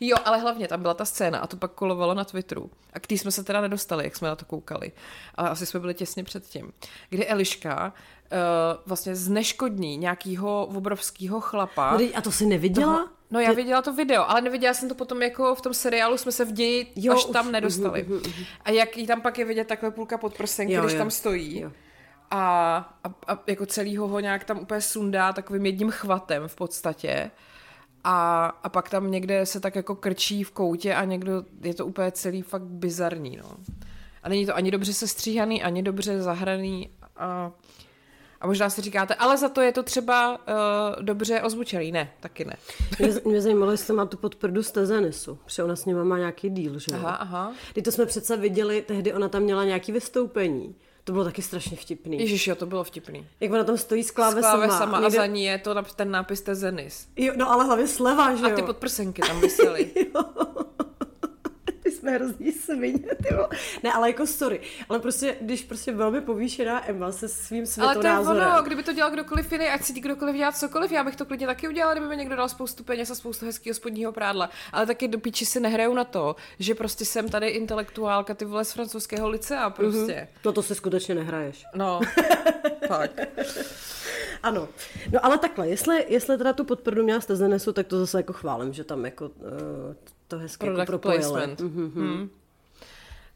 Jo, ale hlavně tam byla ta scéna a to pak kolovalo na Twitteru. A k té jsme se teda nedostali, jak jsme na to koukali. Ale asi jsme byli těsně před tím. Kdy Eliška uh, vlastně zneškodní nějakýho obrovského chlapa. A to si neviděla? Toho- No já viděla to video, ale neviděla jsem to potom jako v tom seriálu, jsme se v ději jo, až už, tam nedostali. mhm, mhm. A jak jí tam pak je vidět takhle půlka podprsenky, Jo, když jo. tam stojí. Jo. A, a, a jako celýho ho nějak tam úplně sundá takovým jedním chvatem v podstatě. A, a pak tam někde se tak jako krčí v koutě a někdo, je to úplně celý fakt bizarní, no. A není to ani dobře sestříhaný, ani dobře zahraný a, a možná si říkáte, ale za to je to třeba uh, dobře ozvučený. Ne, taky ne. Mě, mě zajímalo, jestli má tu podprdu z Tezenisu, protože ona s nima má nějaký díl, že jo? Aha, aha. Teď to jsme přece viděli, tehdy ona tam měla nějaký vystoupení. To bylo taky strašně vtipný. Ježiš, jo, to bylo vtipný. Jak ona tam stojí s klávesama. Skláve sama a někde- za ní je to ten nápis Tezenis. Jo, no ale hlavně sleva, že A jo? ty podprsenky tam vysely. Ty jsme hrozný svině, ty. Ne, ale jako sorry. Ale prostě, když prostě velmi povýšená Emma se svým Ale to je světonázorem. ono, kdyby to dělal kdokoliv jiný, ať si kdokoliv dělat cokoliv, já bych to klidně taky udělala, kdyby mi někdo dal spoustu peněz a spoustu hezkého spodního prádla. Ale taky do píči si nehraju na to, že prostě jsem tady intelektuálka, ty vole z francouzského licea prostě. No to si skutečně nehraješ. No, tak. Ano. No ale takhle, jestli, jestli teda tu podprdu měla z Tezenesu, tak to zase jako chválím, že tam jako uh, to hezky jako Product propojili. placement. Mhm. Hmm.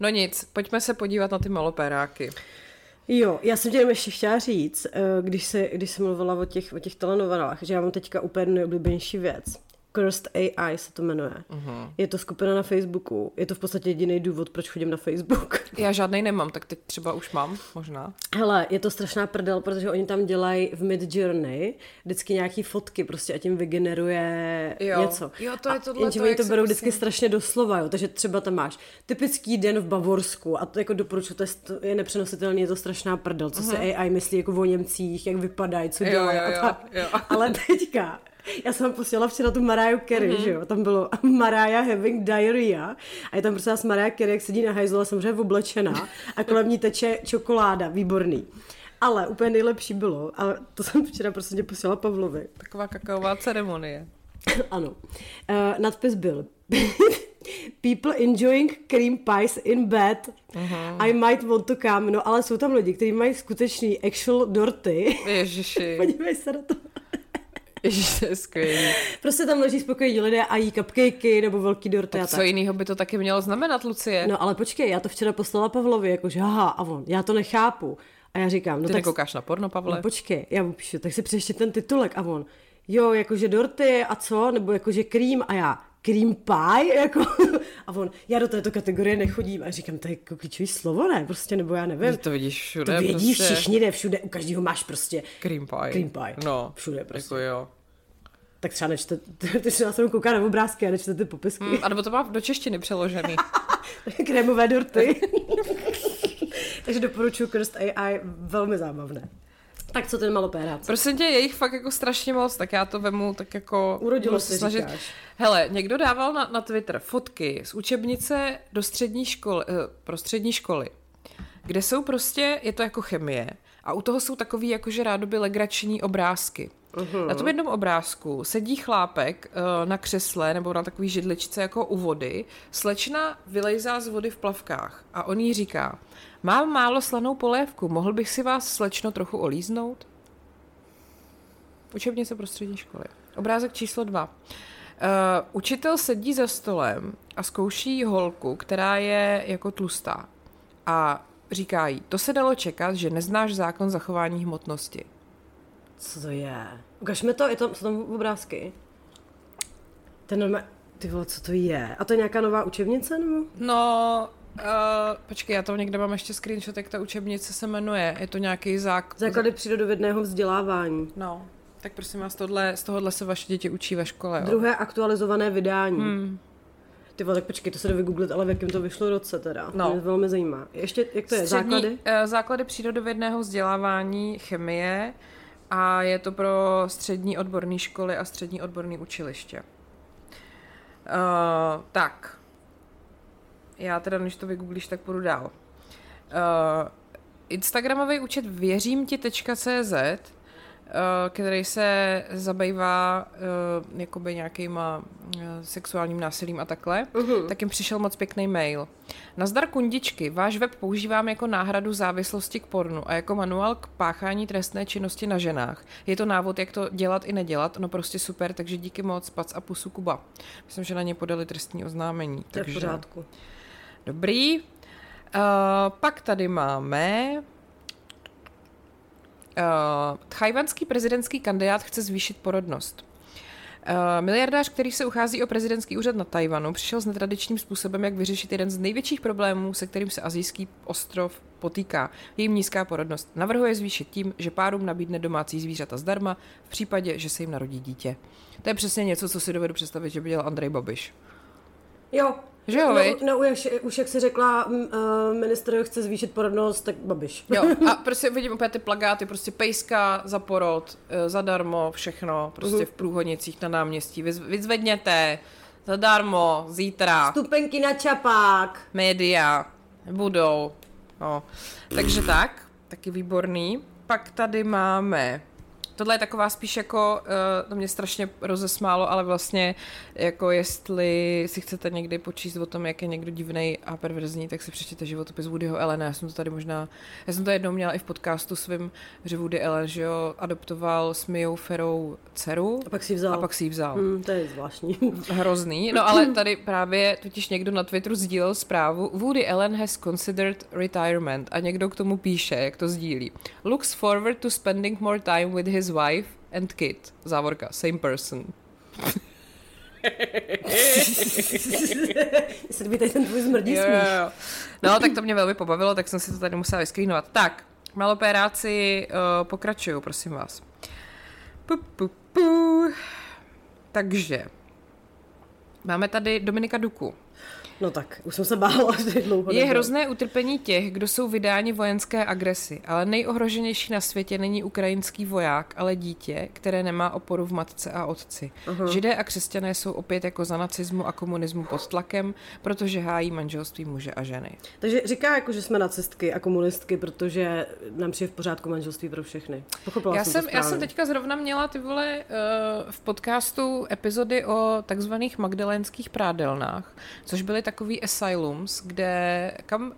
No nic, pojďme se podívat na ty malopéráky. Jo, já jsem tě jenom ještě chtěla říct, eh, když se, když jsem mluvila o těch, o těch telenovelách, že já mám teďka úplně nejoblíbenější věc. Cursed AI se to jmenuje. Uh-huh. Je to skupina na Facebooku. Je to v podstatě jediný důvod, proč chodím na Facebook. Já žádnej nemám, tak teď třeba už mám, možná. Hele, je to strašná prdel, protože oni tam dělají v Mid Journey vždycky nějaký fotky prostě a tím vygeneruje Jo. něco. Jo, to je a tohleto, jenže oni to berou prostě- vždycky strašně doslova, jo. takže třeba tam máš typický den v Bavorsku a to jako doporučuji, to je, to je nepřenositelný, je to strašná prdel, co se AI myslí jako o Němcích, jak vypadají, co Mhm. Jo, dělají jo, a jo, tak. jo. Ale teďka, já jsem posílala včera tu Mariah Carey, Mhm. mm-hmm. že jo, tam bylo Mariah having diarrhea a je tam prostě nás Mariah Carey, jak sedí na hajzlu a samozřejmě oblečená a kolem ní teče čokoláda, výborný. Ale úplně nejlepší bylo, a to jsem včera prostě tě posílala Pavlovi, Taková kakaová ceremonie. ano. Uh, nadpis byl People enjoying cream pies in bed. Uh-huh. I might want to come. No ale jsou tam lidi, kteří mají skutečný actual dorty. Ježiši. Podívej se na to. Ježiš, to je skvělý. Prostě tam leží spokojení lidé a jí cupcakey nebo velký dorty a Tak tak. co jiného by to taky mělo znamenat, Lucie? No ale počkej, já to včera poslala Pavlovi, jakože haha, a on, já to nechápu. A já říkám, no Ty tak... nekoukáš na porno, Pavle? No počkej, já mu píšu, tak si přečti ten titulek a on, jo, jakože dorty a co, nebo jakože cream a já, cream pie, jako, a on, já do této kategorie nechodím a říkám, to je jako klíčový slovo, ne, prostě, nebo já nevím. Ty to vidíš všude. to vědí prostě. všichni, ne, všude, u každého máš prostě Cream pie. Cream pie. No. Všude prostě. Jako jo. Tak třeba nečte, ty se kouká na obrázky a nečte ty popisky. Hmm, a nebo to má do češtiny přeložený. Krémové dorty. Takže doporučuji Cursed AI, velmi zábavné. Tak co ten malopérác? Prosím tě, je jich fakt jako strašně moc, tak já to vemu tak jako... Urodilo se, říkáš. Hele, někdo dával na, na Twitter fotky z učebnice do střední školy, eh, pro střední školy, kde jsou prostě, je to jako chemie, a u toho jsou takový jakože rádoby legrační obrázky. Uh-huh. Na tom jednom obrázku sedí chlápek uh, na křesle nebo na takový židličce jako u vody. Slečna vylejzá z vody v plavkách a on jí říká, mám málo slanou polévku, mohl bych si vás slečno trochu olíznout? Učebnice pro střední školy. Obrázek číslo dva. Uh, učitel sedí za stolem a zkouší holku, která je jako tlustá. A říká jí, to se dalo čekat, že neznáš zákon zachování hmotnosti. Co to je? Ukaž mi to, je to, jsou tam obrázky. Ten normálně, Ty vole, co to je? A to je nějaká nová učebnice, nebo? No, uh, počkej, já to někde mám ještě screenshot, jak ta učebnice se jmenuje. Je to nějaký zák... Základy přírodovědného vzdělávání. No, tak prosím vás, tohle, z tohohle se vaše děti učí ve škole. Jo? Druhé aktualizované vydání. Hmm. Ty vole, tak počkej, to se jde vygooglit, ale v jakém to vyšlo roce teda. No. To mě velmi zajímá. Ještě, jak to je, Střední, základy? eh, základy přírodovědného vzdělávání, chemie a je to pro střední odborné školy a střední odborné učiliště. Uh, tak. Já teda, než to vygooglíš, tak půjdu dál. Uh, Instagramový účet věřímti.cz eh, který se zabývá uh, jakoby nějakýma uh, sexuálním násilím a takhle, uh-huh. tak jim přišel moc pěkný mail. Nazdar kundičky, váš web používám jako náhradu závislosti k pornu a jako manuál k páchání trestné činnosti na ženách. Je to návod, jak to dělat i nedělat, no prostě super, takže díky moc, pac a pusu Kuba. Myslím, že na ně podali trestní oznámení. To je v takže... Dobrý. Uh, pak tady máme... Uh, Tchajvanský prezidentský kandidát chce zvýšit porodnost. Uh, miliardář, který se uchází o prezidentský úřad na Tajvanu, přišel s netradičním způsobem, jak vyřešit jeden z největších problémů, se kterým se azijský ostrov potýká. Je nízká porodnost. Navrhuje zvýšit tím, že párům nabídne domácí zvířata zdarma v případě, že se jim narodí dítě. To je přesně něco, co si dovedu představit, že by dělal Andrej Babiš. Jo. Že jo, no, no, už, už jak si řekla, uh, minister chce zvýšit porodnost, tak babiš. Jo, a prostě vidím opět ty plagáty, prostě pejska za porod, eh, zadarmo, všechno, prostě Mhm. v průhodnicích na náměstí. Vyz, vyzvedněte, zadarmo, zítra, Stupenky na čapák. média, budou. No. Takže tak, taky výborný. Pak tady máme Tohle je taková spíš jako, uh, to mě strašně rozesmálo, ale vlastně jako jestli si chcete někdy počíst o tom, jak je někdo divný a perverzní, tak si přečtěte životopis Woodyho Allena. Já jsem to tady možná, já jsem to jednou měla i v podcastu svým, že Woody Allen, že jo, adoptoval s Mijou Ferou dceru A pak si vzal. a pak si ji vzal. Hmm, to je zvláštní. Hrozný. No ale tady právě totiž někdo na Twitteru sdílel zprávu Woody Allen has considered retirement a někdo k tomu píše, jak to sdílí. Looks forward to spending more time with his wife and kid. Závorka, same person. Se líbí tady ten tvůj zmrdí Jo, jo. No, tak to mě velmi pobavilo, tak jsem si to tady musela vyskrýnovat. Tak, malopéráci uh, pokračují, prosím vás. Pu, pu, pu. Takže, máme tady Dominika Duku. No tak, už jsem se bála, že je dlouho. Je nebyl. hrozné utrpení těch, kdo jsou vydáni vojenské agresi, ale nejohroženější na světě není ukrajinský voják, ale dítě, které nemá oporu v matce a otci. Uh-huh. Židé a křesťané jsou opět jako za nacismu a komunismu pod tlakem, protože hájí manželství muže a ženy. Takže říká jako, že jsme nacistky a komunistky, protože nám přijde v pořádku manželství pro všechny. Pochopila Já jsem, jsem, to já jsem teďka zrovna měla ty vole uh, v podcastu epizody o takzvaných magdalénských prádelnách, což byly takový asylums, kde kam uh,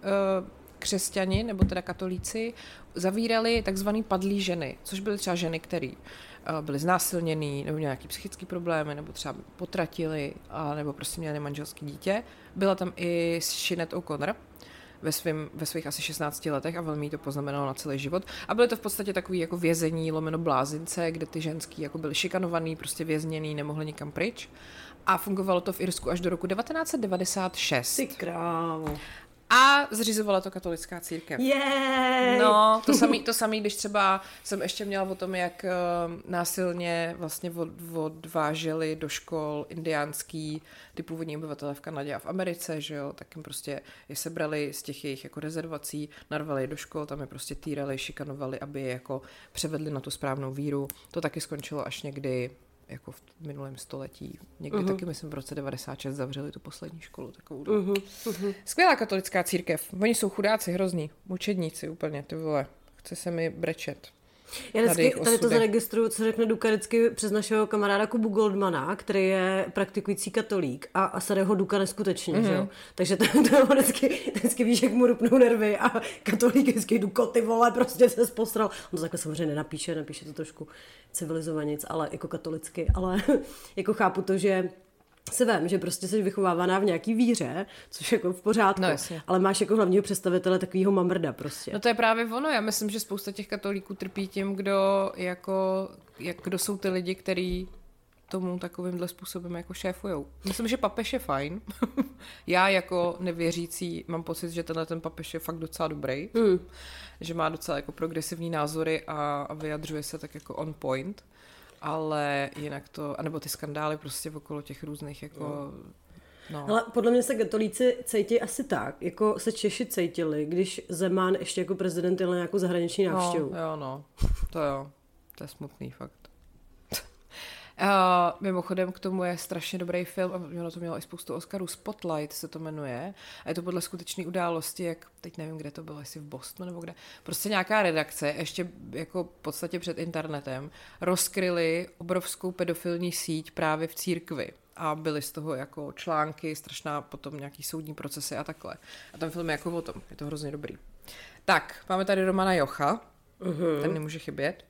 křesťani nebo teda katolíci zavírali takzvaný padlí ženy, což byly třeba ženy, které uh, byly znásilněný, nebo měly nějaký psychický problémy, nebo třeba potratili, a, nebo prostě měli manželské dítě. Byla tam i Sinead O'Connor, ve, svým, ve svých asi 16 letech a velmi to poznamenalo na celý život. A byly to v podstatě takový jako vězení, lomeno blázince, kde ty ženský jako byly šikanovaný, prostě vězněný, nemohli nikam pryč. A fungovalo to v Irsku až do roku 1996. Ty krávo. A zřizovala to katolická církev. Jej! No, to samý, to samý, když třeba jsem ještě měla o tom, jak uh, násilně vlastně od, odváželi do škol indiánský ty původní obyvatele v Kanadě a v Americe, že jo, tak jim prostě je sebrali z těch jejich jako rezervací, narvali je do škol, tam je prostě týrali, šikanovali, aby je jako převedli na tu správnou víru. To taky skončilo až někdy jako v minulém století. Někdy uh-huh. taky, myslím, v roce 96 zavřeli tu poslední školu takovou. Uh-huh. Uh-huh. Skvělá katolická církev. Oni jsou chudáci, hrozní, mučedníci úplně, ty vole. Chce se mi brečet. Já Tady vždycky jejich tady to zaregistruju, co řekne Duka vždycky přes našeho kamaráda Kubu Goldmana, který je praktikující katolík a, a sere ho Duka neskutečně, mm-hmm. že jo? Takže to, to vždycky, vždycky víš, jak mu rupnou nervy a katolík vždycky Duko, ty vole, prostě se spostral. On to takhle samozřejmě nenapíše, napíše to trošku civilizovaněc, ale jako katolicky, ale jako chápu to, že se vím, že prostě jsi vychovávaná v nějaký víře, což je jako v pořádku, No, jasně. ale máš jako hlavního představitele takového mamrda prostě. No to je právě ono. Já myslím, že spousta těch katolíků trpí tím, kdo jako, jak, kdo jsou ty lidi, který tomu takovýmhle způsobem jako šéfujou. Myslím, že papež je fajn. Já jako nevěřící mám pocit, že tenhle ten papež je fakt docela dobrý. Mm. Že má docela jako progresivní názory a, a vyjadřuje se tak jako on point. Ale jinak to, anebo ty skandály prostě okolo těch různých jako mm No. Ale podle mě se katolíci cítí asi tak, jako se Češi cítili, když Zeman ještě jako prezident jel na nějakou zahraniční no, návštěvu. No, jo, no. To jo. To je smutný fakt. Uh, mimochodem k tomu je strašně dobrý film a mělo to mělo i spoustu Oscarů. Spotlight se to jmenuje a je to podle skutečné události, jak teď nevím, kde to bylo, jestli v Bostonu nebo kde. Prostě nějaká redakce, ještě jako v podstatě před internetem, rozkryli obrovskou pedofilní síť právě v církvi a byly z toho jako články, strašná potom nějaký soudní procesy a takhle. A ten film je jako o tom, je to hrozně dobrý. Tak, máme tady Romana Jocha, uh-huh. ten nemůže chybět.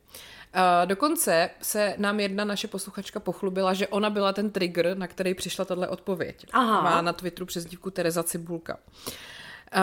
Uh, dokonce se nám jedna naše posluchačka pochlubila, že ona byla ten trigger, na který přišla tahle odpověď. Aha. Má na Twitteru přes dívku Tereza Cibulka. Uh,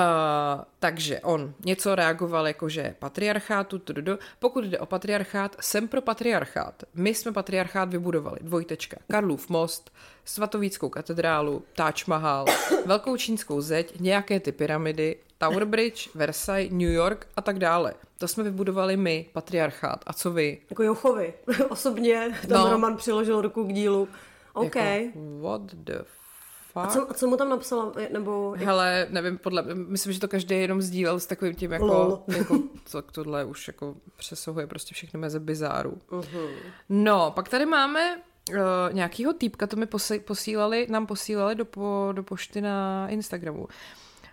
takže on něco reagoval jako, že patriarchátu, tududu. pokud jde o patriarchát, jsem pro patriarchát. My jsme patriarchát vybudovali, dvojtečka. Karlův most, svatovíckou katedrálu, Taj Mahal, velkou čínskou zeď, nějaké ty pyramidy, Tower Bridge, Versailles, New York a tak dále. To jsme vybudovali my, patriarchát. A co vy? Jako Jochovi. Osobně tam no. Roman přiložil ruku k dílu. OK. Jako, what the Fakt? A co, a co mu tam napsala? Nebo... Hele, nevím, podle, myslím, že to každý jenom sdílel s takovým tím, jako, jako co tohle už jako přesahuje prostě všechny meze bizáru. Uh-huh. No, pak tady máme uh, nějakýho týpka, to mi posílali, nám posílali do, po, do pošty na Instagramu.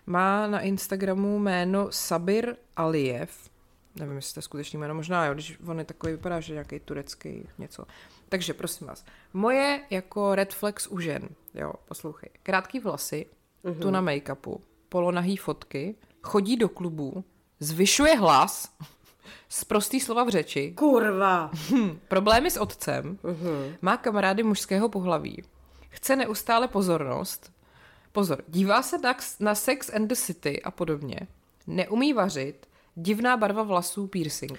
Má na Instagramu jméno Sabir Aliyev. Nevím, jestli to je skutečný jméno, možná jo, když on je takový, vypadá, že nějaký turecký něco. Takže prosím vás, moje jako red flags u žen, jo, poslouchej, krátký vlasy, uh-huh. tu na make-upu, polonahý fotky, chodí do klubu, zvyšuje hlas, z prostý slova v řeči. Kurva. Hm, problémy s otcem, uh-huh. má kamarády mužského pohlaví, chce neustále pozornost, pozor, dívá se na, na Sex and the City a podobně, neumí vařit, divná barva vlasů, piercing.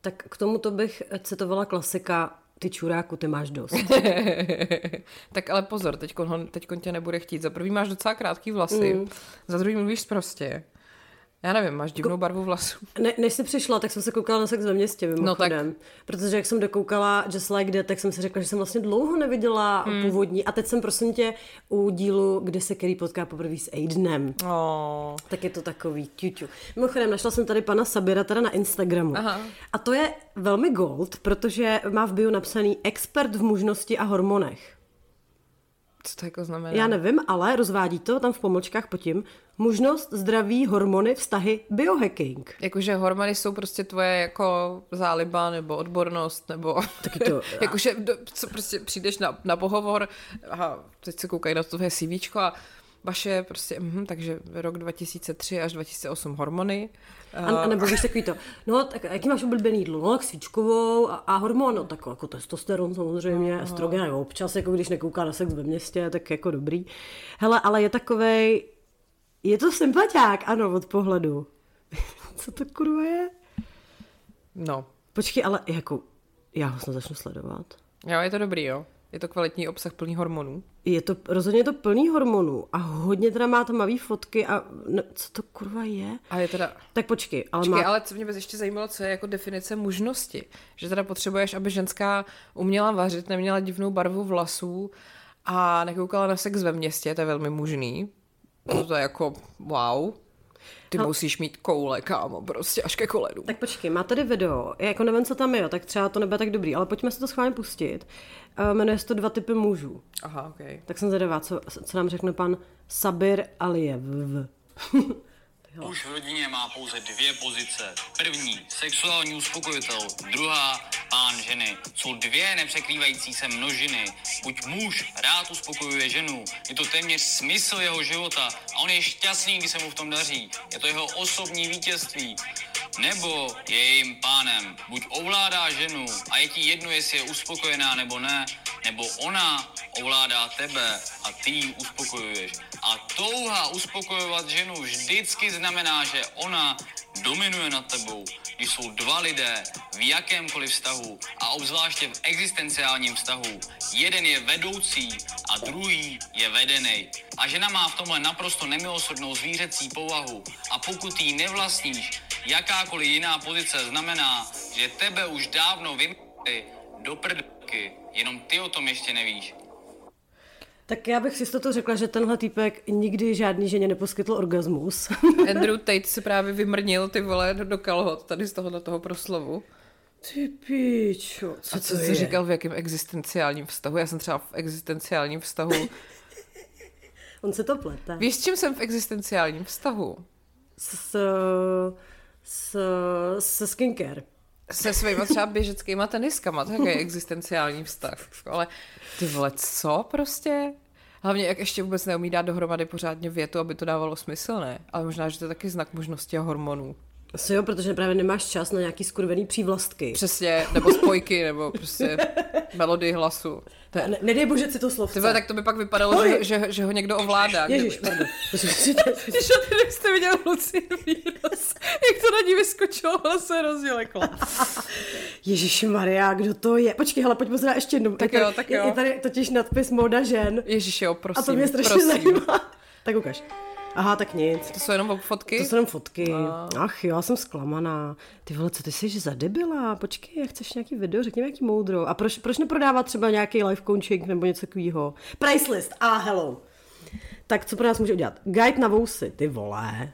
Tak k tomuto bych citovala klasika ty čuráku, ty máš dost. tak ale pozor, teď tě nebude chtít. Za prvý máš docela krátký vlasy, mm. za druhý mluvíš prostě. Já nevím, máš divnou barvu vlasů. Ne, než jsi přišla, tak jsem se koukala na sex ve městě, mimochodem. No tak. Protože jak jsem dokoukala Just Like That, tak jsem si řekla, že jsem vlastně dlouho neviděla hmm. původní. A teď jsem prosím tě u dílu, kde se Kerry potká poprvé s Aidenem. Oh. Tak je to takový ťuťu. Mimochodem, našla jsem tady pana Sabira teda na Instagramu. Aha. A to je velmi gold, protože má v bio napsaný expert v mužnosti a hormonech. Co to jako znamená? Já nevím, ale rozvádí to tam v pomlčkách pod tím. Možnost, zdraví, hormony, vztahy, biohacking. Jakože hormony jsou prostě tvoje jako záliba nebo odbornost, nebo Taky to, jakože co prostě přijdeš na, na pohovor a teď se koukají na tvoje CV a vaše prostě, mm, takže rok 2003 až 2008 hormony. A, a nebo víš takový to, no tak jaký máš oblíbený jídlo? No svíčkovou a, a hormon, no tak jako testosteron samozřejmě, no. estrogen občas, jako když nekouká na sex ve městě, tak jako dobrý. Hele, ale je takovej, je to sympatiák, ano, od pohledu. Co to kurva je? No. Počkej, ale jako, já ho snad začnu sledovat. Jo, je to dobrý, jo. Je to kvalitní obsah plný hormonů. Je to, rozhodně je to plný hormonů a hodně teda má tmavý fotky a ne, co to kurva je? A je teda... Tak počkej, ale počkej, má... ale co mě bez ještě zajímalo, co je jako definice mužnosti. Že teda potřebuješ, aby ženská uměla vařit, neměla divnou barvu vlasů a nekoukala na sex ve městě, to je velmi mužný. To je jako wow. Ty Hal... musíš mít koule, kámo, prostě až ke koledu. Tak počkej, má tady video, já jako nevím, co tam je, tak třeba to nebude tak dobrý, ale pojďme se to schválně pustit. Uh, jmenuje se to Dva typy mužů. Aha, ok. Tak jsem zvědavá, co, co nám řekne pan Sabir Aliyev. Muž v rodině má pouze dvě pozice. První, sexuální uspokojitel. Druhá, pán ženy. Jsou dvě nepřekrývající se množiny. Buď muž rád uspokojuje ženu, je to téměř smysl jeho života a on je šťastný, když se mu v tom daří. Je to jeho osobní vítězství. Nebo je jejím pánem. Buď ovládá ženu a je ti jedno, jestli je uspokojená nebo ne, nebo ona ovládá tebe a ty ji uspokojuješ. A touha uspokojovat ženu vždycky znamená, že ona dominuje nad tebou. když jsou dva lidé v jakémkoliv vztahu a obzvláště v existenciálním vztahu. Jeden je vedoucí a druhý je vedený. A žena má v tomhle naprosto nemilosrdnou zvířecí povahu a pokud jí nevlastníš, jakákoliv jiná pozice znamená, že tebe už dávno vymysleli do prdky, jenom ty o tom ještě nevíš. Tak já bych si to řekla, že tenhle týpek nikdy žádný ženě neposkytl orgasmus. Andrew Tate si právě vymrnil ty vole do kalhot tady z tohohle toho proslovu. Ty píčo, co A co jsi říkal v jakém existenciálním vztahu? Já jsem třeba v existenciálním vztahu. On se to plete. Víš, s čím jsem v existenciálním vztahu? S, s, se skincare. Se svýma třeba běžeckýma teniskama, to je existenciální vztah. Ale ty vole, co prostě? Hlavně, jak ještě vůbec neumí dát dohromady pořádně větu, aby to dávalo smysl, ne? Ale možná, že to je taky znak možnosti a hormonů. Asi jo, protože právě nemáš čas na nějaký skurvený přívlastky. Přesně, nebo spojky, nebo prostě melodii hlasu. To je... ne, nedej bože si to slovce. Tyhle, tak to by pak vypadalo, že, že, že, ho někdo ovládá. Ježiš, kdyby... pardon. Když jste viděl výraz, jak to na ní vyskočilo, ale se rozděleklo. Ježíš Maria, kdo to je? Počkej, hele, pojď pozrát ještě jednou. Tak jo, tak jo. Je tady totiž nadpis Moda žen. Ježíš jo, prosím, A to mě strašně prosím. zajímá. Tak ukaž. Aha, tak nic. To jsou jenom fotky? To jsou jenom fotky. A... Ach jo, já jsem zklamaná. Ty vole, co ty jsi za debila? Počkej, jak chceš nějaký video, řekni mi nějaký moudro. A proč, proč neprodávat třeba nějaký life coaching nebo něco takového? Price list, a ah, hello. Tak co pro nás může udělat? Guide na vousy, ty vole.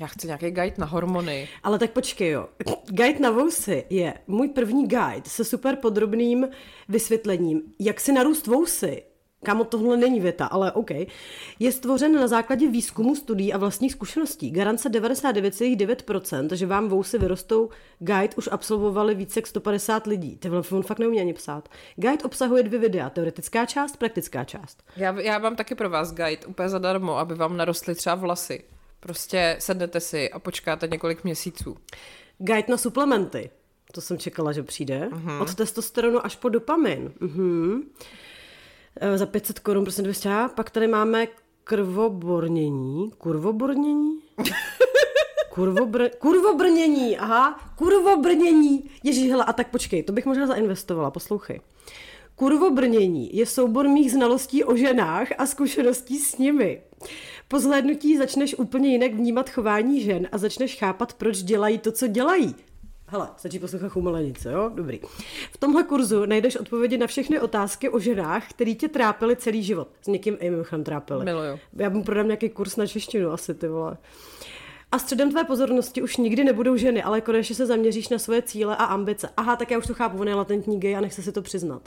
Já chci nějaký guide na hormony. Ale tak počkej, jo. Guide na vousy je můj první guide se super podrobným vysvětlením, jak si narůst vousy Kámo, tohle není věta, ale OK. Je stvořen na základě výzkumu, studií a vlastních zkušeností. Garance 99,9%, že vám vousy vyrostou, guide už absolvovali více jak 150 lidí. Ty on fakt neumí ani psát. Guide obsahuje dvě videa, teoretická část, praktická část. Já, já mám taky pro vás guide úplně zadarmo, aby vám narostly třeba vlasy. Prostě sednete si a počkáte několik měsíců. Guide na suplementy. To jsem čekala, že přijde. Uh-huh. Od testosteronu až po dopamin. Uh-huh. Eh, za 500 korun, prostě 200. Pak tady máme krvobornění. Kurvobornění? Kurvobr... Kurvobrnění, aha, kurvobrnění. Ježíš, hele, a tak počkej, to bych možná zainvestovala, poslouchej. Kurvobrnění je soubor mých znalostí o ženách a zkušeností s nimi. Po zhlédnutí začneš úplně jinak vnímat chování žen a začneš chápat, proč dělají to, co dělají. Hele, stačí poslouchat chumelenice, jo? Dobrý. V tomhle kurzu najdeš odpovědi na všechny otázky o ženách, které tě trápily celý život. S někým i mimochodem trápily. Miluju. Já mu prodám nějaký kurz na češtinu asi, ty vole. A středem tvé pozornosti už nikdy nebudou ženy, ale konečně se zaměříš na svoje cíle a ambice. Aha, tak já už to chápu, on je latentní gay a nechce si to přiznat.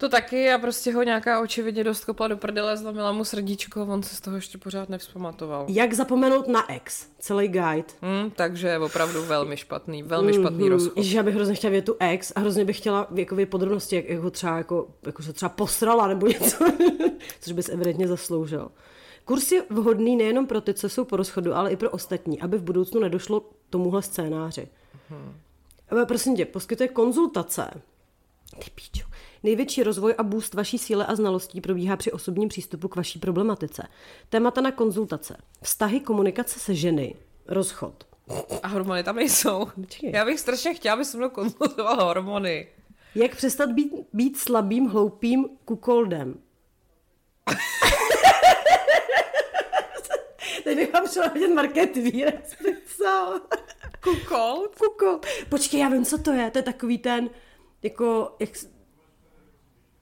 To taky a prostě ho nějaká očividně dost kopla do prdele, zlomila mu srdíčko, on se z toho ještě pořád nevzpamatoval. Jak zapomenout na ex? Celý guide. Mm, takže opravdu velmi špatný, velmi špatný mm, rozchod. Ježiš, já bych hrozně chtěla větu ex a hrozně bych chtěla věkové podrobnosti, jak, jak ho třeba jako, jako se třeba posrala nebo něco, což bys evidentně zasloužil. Kurs je vhodný nejenom pro ty, co jsou po rozchodu, ale i pro ostatní, aby v budoucnu nedošlo k tomuhle scénáři. Hmm. Prosím tě, poskytuje konzultace. Ty píčo. Největší rozvoj a boost vaší síle a znalostí probíhá při osobním přístupu k vaší problematice. Témata na konzultace. Vztahy, komunikace se ženy. Rozchod. A hormony tam nejsou. Já bych strašně chtěla, aby se mnou konzultoval hormony. Jak přestat být, být slabým, hloupým kukoldem? Teď bych vám šla vidět market výraz. Kukold? Kukold. Počkej, já vím, co to je. To je takový ten, jako, jak,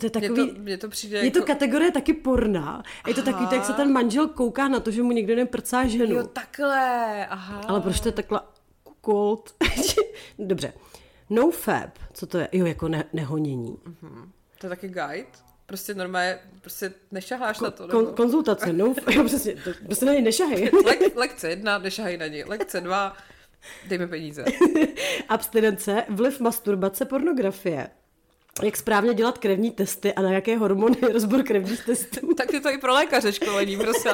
to je takový, je to, je to, přijde je jako... to kategorie taky porna. Je to takový, jak se ten manžel kouká na to, že mu někdo neprcá ženu. Jo, takhle, aha. Ale proč to je takhle cold? Dobře. No fab, co to je? Jo, jako ne, nehonění. Uh-huh. To je taky guide? Prostě normálně, prostě nešaháš Ko- na to. Nebo... Kon- konzultace, no, jo, přesně, to, prostě na něj nešahej. Le- lekce jedna, nešahej na ní. Lekce dva, dej mi peníze. Abstinence, vliv masturbace, pornografie jak správně dělat krevní testy a na jaké hormony rozbor krevních testů. tak je to i pro lékaře školení, prosím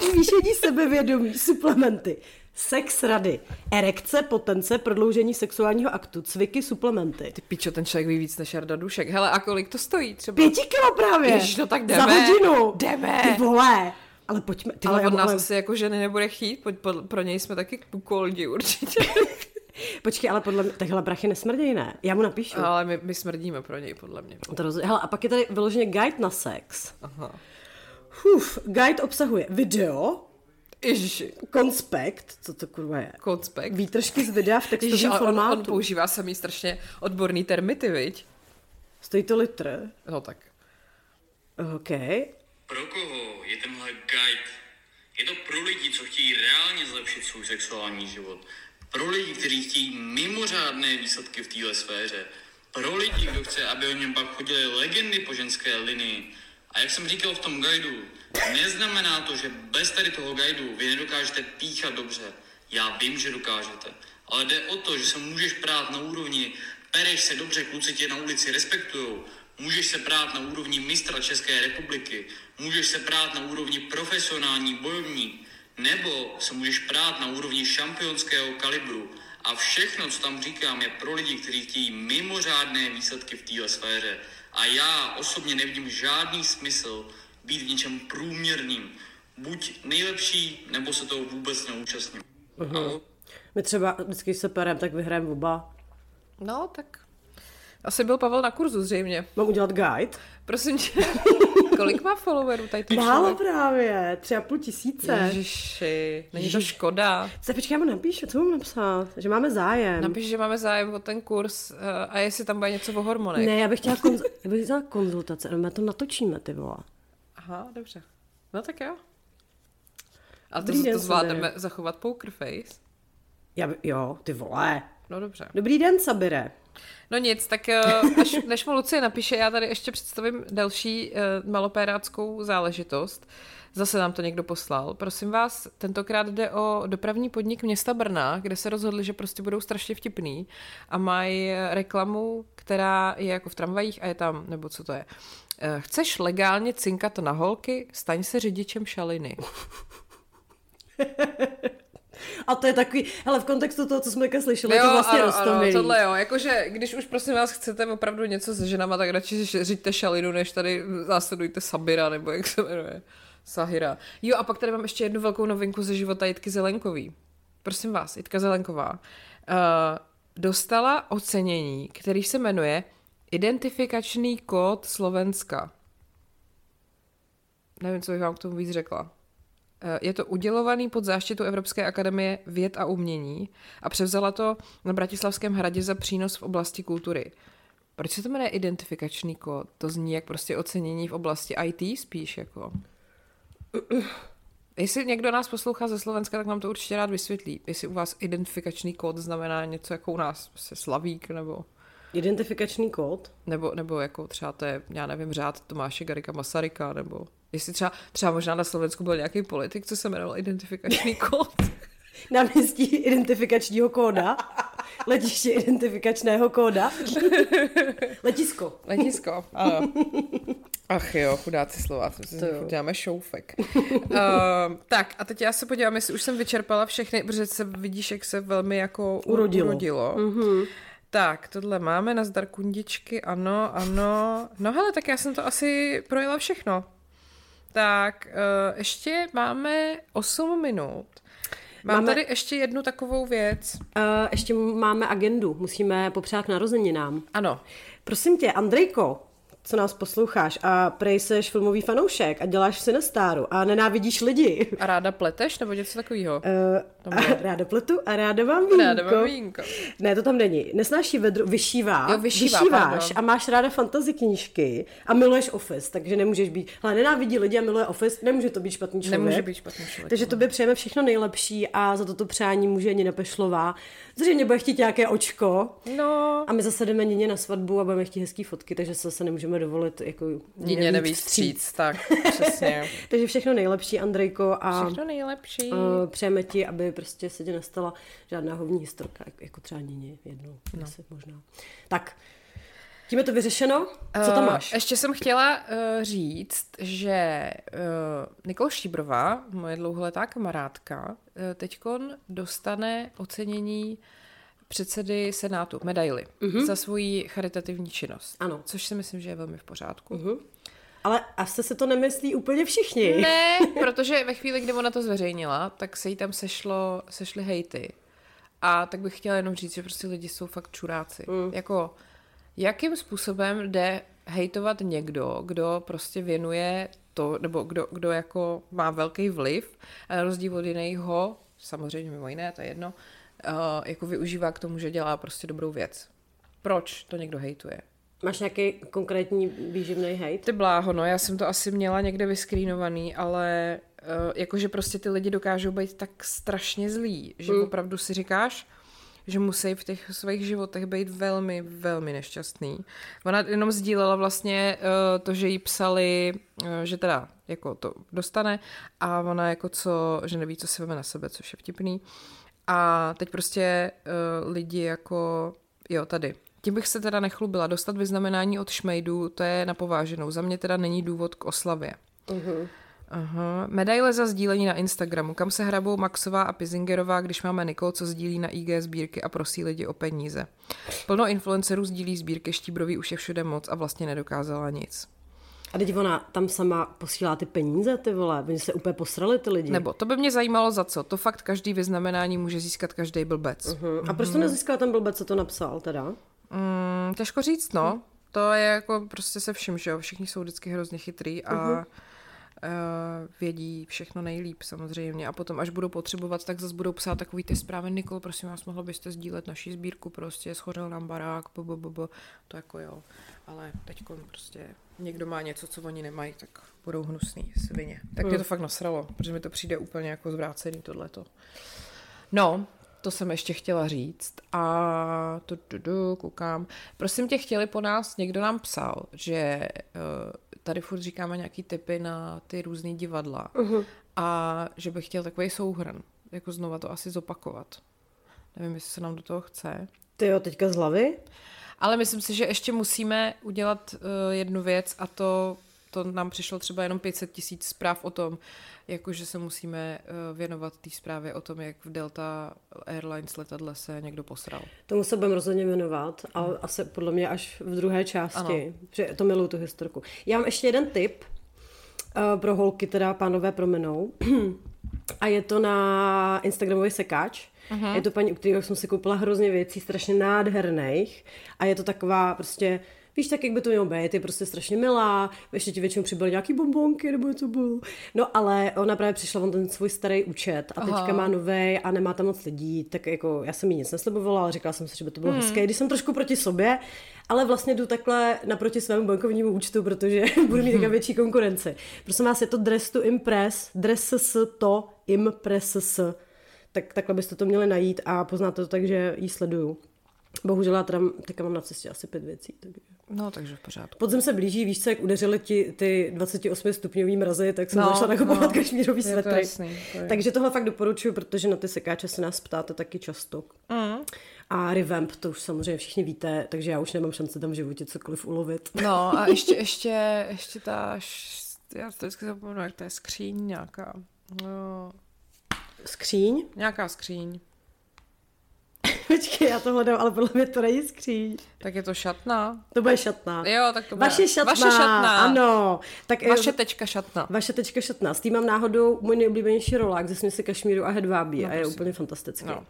Zvýšení sebevědomí, suplementy, sex rady, erekce, potence, prodloužení sexuálního aktu, cviky, suplementy. Ty pičo, ten člověk ví víc než Jarda Dušek. Hele, a kolik to stojí třeba? Pěti kilo právě. Ježiš, no tak jdeme. Za hodinu. Jdeme. Ty vole. Ale pojďme, Ty ale, od nás ale, asi jako ženy nebude chtít, pojď, pro něj jsme taky kukoldi určitě. počkej, ale podle mě, takhle brachy nesmrdějí, ne? Já mu napíšu. ale my, my smrdíme pro něj, podle mě. To roz... Hele, a pak je tady vyloženě guide na sex. Aha. Uf, guide obsahuje video, Ježiši, konspekt, co to kurva je? konspekt. Výtržky z videa v Ježiši, textovém ale on, formátu. on používá samý strašně odborný termity, viď? Stojí to litr. No tak. OK. Pro koho je tenhle guide? Je to pro lidi, co chtějí reálně zlepšit svůj sexuální život. Pro lidi, kteří chtějí mimořádné výsledky v téhle sféře. Pro lidi, kdo chce, aby o něm pak chodily legendy po ženské linii. A jak jsem říkal v tom guidu, neznamená to, že bez tady toho guidu vy nedokážete píchat dobře. Já vím, že dokážete. Ale jde o to, že se můžeš prát na úrovni pereš se dobře, kluci tě na ulici respektujou. Můžeš se prát na úrovni mistra České republiky, můžeš se prát na úrovni profesionální bojovník, nebo se můžeš prát na úrovni šampionského kalibru. A všechno, co tam říkám, je pro lidi, kteří chtějí mimořádné výsledky v téhle sféře. A já osobně nevidím žádný smysl být v něčem průměrným. Buď nejlepší, nebo se toho vůbec neúčastním. Uh-huh. My třeba vždycky se perem, tak vyhrajeme oba. No, tak. Asi byl Pavel na kurzu zřejmě. Mám udělat guide? Prosím tě, kolik má followerů tady ten Málo člověk? právě, tři a půl tisíce. Ježiši, není to škoda. Se počkej, já mu napíšu, co mám napsat? Že máme zájem. Napiš, že máme zájem o ten kurz uh, a jestli tam bude něco o hormonech. Ne, já bych chtěla, konz... já bych chtěla konzultace, no my to natočíme, ty vole. Aha, dobře. No tak jo. A to, den, to zvládneme zachovat poker face? Já by... Jo, ty vole. No dobře. Dobrý den, Sabire. No nic, tak eh, než, než mu Lucie napíše, já tady ještě představím další uh, malopéráckou záležitost. Zase nám to někdo poslal. Prosím vás, tentokrát jde o dopravní podnik města Brna, kde se rozhodli, že prostě budou strašně vtipný a mají reklamu, která je jako v tramvajích a je tam, nebo co to je. Eh, Chceš legálně cinkat na holky? Staň se řidičem šaliny. A to je takový, hele, v kontextu toho, co jsme teďka slyšeli, je to vlastně ano, ano, rostomilý. tohle jo, jakože když už prosím vás chcete opravdu něco se ženama, tak radši řiďte šalinu, než tady následujte Sabira, nebo jak se jmenuje, Sahira. Jo a pak tady mám ještě jednu velkou novinku ze života Jitky Zelenkový. Prosím vás, Jitka Zelenková uh, dostala ocenění, který se jmenuje Identifikační kód Slovenska. Nevím, co bych vám k tomu víc řekla. Eh, Je to udělovaný pod záštitu Evropské akademie věd a umění a převzala to na Bratislavském hradě za přínos v oblasti kultury. Proč se to jmenuje identifikační kód? To zní jak prostě ocenění v oblasti IT spíš jako. Jestli někdo nás poslouchá ze Slovenska, tak nám to určitě rád vysvětlí. Jestli u vás identifikační kód znamená něco jako u nás, prostě slavík nebo, Identifikační kód. nebo, nebo jako třeba to je, já nevím, řád Tomáše Garika Masaryka, nebo jestli třeba, třeba možná na Slovensku byl nějaký politik, co se jmenoval identifikační kód. Náměstí identifikačního kóda. Letiště identifikačného kóda. Letisko. Letisko, ano. Ach jo, chudáci Slováci, To jo. děláme šoufek. uh, tak a teď já se podívám, jestli už jsem vyčerpala všechny, protože se vidíš, jak se velmi jako Urodilo. urodilo. Mm-hmm. Tak, tohle máme, nazdar kundičky, ano, ano. No hele, tak já jsem to asi projela všechno. Tak, uh, ještě máme 8 minut. Mám Máme- tady ještě jednu takovou věc. Uh, ještě máme agendu, musíme popřát k narozeninám. Ano, Prosím tě, Andrejko, co nás posloucháš a prej seš filmový fanoušek a děláš Sinestáru a nenávidíš lidi. a ráda pleteš nebo něco takového? Uh, a ráda pletu a ráda mám vínko. Ráda mám vínko. Ne, to tam není. Nesnáší vedru, vyšívá. Jo, vyšívá, vyšíváš pardon. a máš ráda fantasy knížky a miluješ Office, takže nemůžeš být, ale nenávidí lidi a miluje Office, nemůže to být špatný člověk. Nemůže být špatný člověk. Takže tobě přejeme všechno nejlepší a za toto přání může Nina Pešlová. Zřejmě bude chtít nějaké očko. No, A my zase jdeme Nině na svatbu a budeme chtít hezký fotky, takže se zase nemůžeme dovolit jako Dině nevíc neví vstříc, tak přesně. Takže všechno nejlepší, Andrejko, a Všechno nejlepší. uh, přejeme ti, aby prostě se ti nestala žádná hovní historka, jak- jako třeba Nině jednou, no. asi možná. Tak, tím je to vyřešeno. Co tam Eh, máš? Ještě jsem chtěla uh, říct, že uh, Nikol Štíbrová, moje dlouholetá kamarádka, uh, teďkon dostane ocenění předsedy Senátu, medaily, uh-huh. za svoji charitativní činnost. Ano. Což si myslím, že je velmi v pořádku. Mhm. Ale asi se to nemyslí úplně všichni. Ne, protože ve chvíli, kdy ona to zveřejnila, tak se jí tam sešlo, sešly hejty. A tak bych chtěla jenom říct, že prostě lidi jsou fakt čuráci. Mm. Jako, jakým způsobem jde hejtovat někdo, kdo prostě věnuje to, nebo kdo, kdo jako má velký vliv, na rozdíl od jiného, samozřejmě mimo jiné, to je jedno, uh, jako využívá k tomu, že dělá prostě dobrou věc. Proč to někdo hejtuje? Máš nějaký konkrétní výživný hejt? Ty bláho, no, já jsem to asi měla někde vyskrínovaný, ale uh, jakože prostě ty lidi dokážou být tak strašně zlí, že mm. opravdu si říkáš, že musí v těch svých životech být velmi, velmi nešťastný. Ona jenom sdílela vlastně uh, to, že jí psali, uh, že teda jako to dostane a ona jako co, že neví, co si veme na sebe, což je vtipný. A teď prostě uh, lidi jako, jo, tady, tím bych se teda nechlubila. Dostat vyznamenání od šmejdů, to je na pováženou. Za mě teda není důvod k oslavě. Uh-huh. Aha. Medaile za sdílení na Instagramu. Kam se hrabou Maxová a Pizingerová, když máme Nikol, co sdílí na IG sbírky a prosí lidi o peníze. Plno influencerů sdílí sbírky, Štíbrový už je všude moc a vlastně nedokázala nic. A teď ona tam sama posílá ty peníze, ty vole, oni se úplně posrali ty lidi. Nebo to by mě zajímalo za co. To fakt každý vyznamenání může získat každý blbec. Uh-huh. A proč to nezískal ten blbec, co to napsal teda? Mm, těžko říct, no. To je jako prostě se vším, že jo. Všichni jsou vždycky hrozně chytrý a uh-huh uh, vědí všechno nejlíp samozřejmě a potom, až budou potřebovat, tak zase budou psát takový ty zprávy, Nikol, prosím vás, mohla byste sdílet naší sbírku, prostě schořel nám barák, bo, bo, bo, bo. to jako jo, ale teď prostě někdo má něco, co oni nemají, tak budou hnusný svině. Tak mě to hmm. fakt nasralo, protože mi to přijde úplně jako zvrácený tohleto. No, to jsem ještě chtěla říct. A tu, tu, tu, koukám. Prosím tě, chtěli po nás, někdo nám psal, že uh, tady furt říkáme nějaký typy na ty různé divadla uh-huh. a že bych chtěl takový souhrn, jako znova to asi zopakovat. Nevím, jestli se nám do toho chce. Ty jo, teďka z hlavy? Ale myslím si, že ještě musíme udělat uh, jednu věc a to, to nám přišlo třeba jenom 500 tisíc zpráv o tom, jakože se musíme uh, věnovat té zprávě o tom, jak v Delta Airlines letadle se někdo posral. Tomu se budeme rozhodně věnovat, ale hmm. asi podle mě až v druhé části, ano. že to miluju tu historku. Já mám ještě jeden tip uh, pro holky, teda pánové promenou. A je to na Instagramový sekáč. Uh-huh. Je to paní, u kterého jsem si koupila hrozně věcí, strašně nádherných. A je to taková prostě víš tak, jak by to mělo být, je prostě strašně milá, ještě ti většinou přibyly nějaký bombonky nebo něco bylo. No ale ona právě přišla on ten svůj starý účet a teďka Aha. má nový a nemá tam moc lidí, tak jako já jsem jí nic neslibovala, ale říkala jsem si, že by to bylo hmm. hezké, když jsem trošku proti sobě, ale vlastně jdu takhle naproti svému bankovnímu účtu, protože budu mít taková větší konkurenci. Prosím vás, je to dress to impress, dress s to impress s. Tak takhle byste to měli najít a poznáte to tak, že ji sleduju. Bohužel já teda teďka mám na cestě asi pět věcí. Takže... No, takže v pořádku. Podzem se blíží, víš co, jak udeřili ti ty 28 stupňový mrazy, tak jsem no, začala nakupovat no, kašmírový svetry. To jasný, to je. Takže tohle fakt doporučuji, protože na ty sekáče se nás ptáte taky často. Mm. A revamp, to už samozřejmě všichni víte, takže já už nemám šanci tam v životě cokoliv ulovit. No a ještě, ještě, ještě ta, já to vždycky zapomenu, jak to je skříň nějaká. No. Skříň? Nějaká skříň. Počkej, já to hledám, ale podle mě to není skříň. Tak je to šatna. To bude šatna. Jo, tak to bude. Vaše šatna. Vaše šatna. Ano. Tak, eh, vaše tečka šatna. Vaše tečka šatna. S tím mám náhodou můj nejoblíbenější rolák ze směsi kašmíru a hedvábí no, a je prosím. úplně fantastický. No.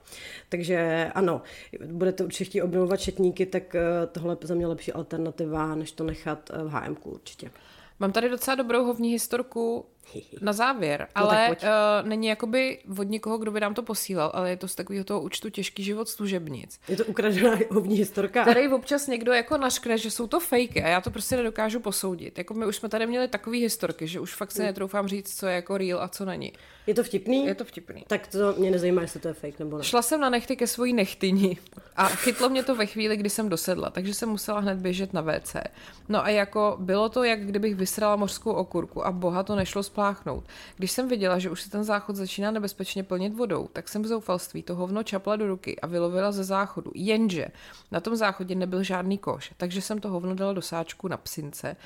Takže ano, budete určitě chtít obnovovat šatníky, tak eh, tohle je za mě lepší alternativa, než to nechat eh, v HM určitě. Mám tady docela dobrou hovní historku na závěr, no, ale uh, není jakoby od někoho, kdo by nám to posílal, ale je to z takového toho účtu těžký život služebnic. Je to ukradená hovní historka. Tady občas někdo jako naškne, že jsou to fejky a já to prostě nedokážu posoudit. Jako my už jsme tady měli takové historky, že už fakt se mm. netroufám říct, co je jako real a co není. Je to vtipný? Je to vtipný. Tak to mě nezajímá, jestli to je fake nebo ne. Šla jsem na nechty ke svojí nechtyni a chytlo mě to ve chvíli, kdy jsem dosedla, takže jsem musela hned běžet na WC. No a jako bylo to, jak kdybych vysrala mořskou okurku a boha to nešlo spláchnout. Když jsem viděla, že už se ten záchod začíná nebezpečně plnit vodou, tak jsem v zoufalství to hovno čapla do ruky a vylovila ze záchodu. Jenže na tom záchodě nebyl žádný koš, takže jsem to hovno dala do sáčku na psince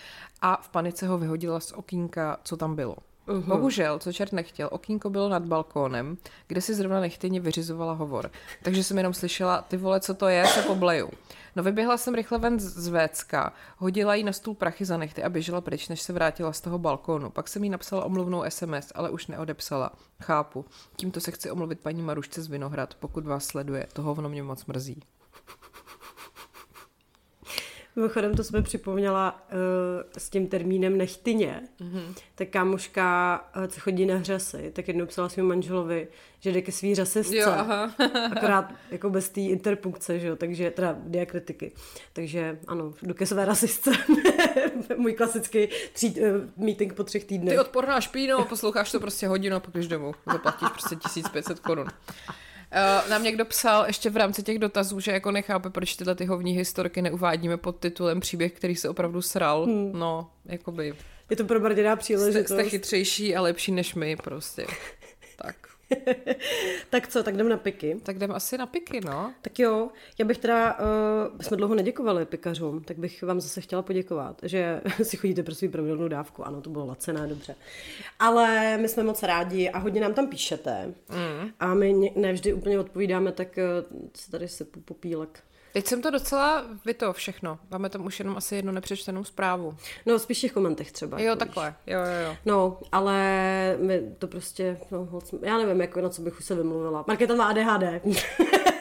a v panice ho vyhodila z okýnka, co tam bylo. Uh-huh. Bohužel, co čert nechtěl, okýnko bylo nad balkónem, kde si zrovna nechtěně vyřizovala hovor. Takže jsem jenom slyšela, ty vole, co to je, se pobleju. No vyběhla jsem rychle ven z Vécka, hodila jí na stůl prachy za nechty a běžela pryč, než se vrátila z toho balkónu. Pak jsem jí napsala omluvnou SMS, ale už neodepsala. Chápu. Tímto se chci omluvit paní Marušce z Vinohrad, pokud vás sleduje. To hovno mě moc mrzí. Mimochodem, to jsme připomněla uh, s tím termínem nechtyně. Mm-hmm. Tak kámoška, uh, co chodí na hřasy, tak jednou psala svým manželovi, že jde ke svý řasisce. Jo, aha. akorát jako bez té interpunkce, že jo, takže teda diakritiky. Takže ano, jdu ke své rasistce. Můj klasický tří, uh, meeting po třech týdnech. Ty odporná špíno, posloucháš to prostě hodinu a pak jdeš domů. Zaplatíš prostě 1500 korun. Uh, nám někdo psal ještě v rámci těch dotazů, že jako nechápe, proč tyhle ty hovní historky neuvádíme pod titulem příběh, který se opravdu sral. Hmm. No, jakoby... Je to pro Barděná příležitost. Jste, jste chytřejší a lepší než my prostě. tak. Tak co, tak jdem na piky. Tak jdem asi na piky, no. Tak jo, já bych teda, uh, jsme dlouho neděkovali pikařům, tak bych vám zase chtěla poděkovat, že si chodíte pro svou pravidelnou dávku, ano, to bylo lacené, dobře. Ale my jsme moc rádi a hodně nám tam píšete. Mm. A my nevždy úplně odpovídáme, tak se tady se popílek. Teď jsem to docela vyto všechno. Máme tam už jenom asi jednu nepřečtenou zprávu. No, spíš v těch komentech třeba. Jo, takhle. Jo, jo, jo. No, ale my to prostě, no, moc, já nevím, jako na co bych už se vymluvila. Markéta má ADHD.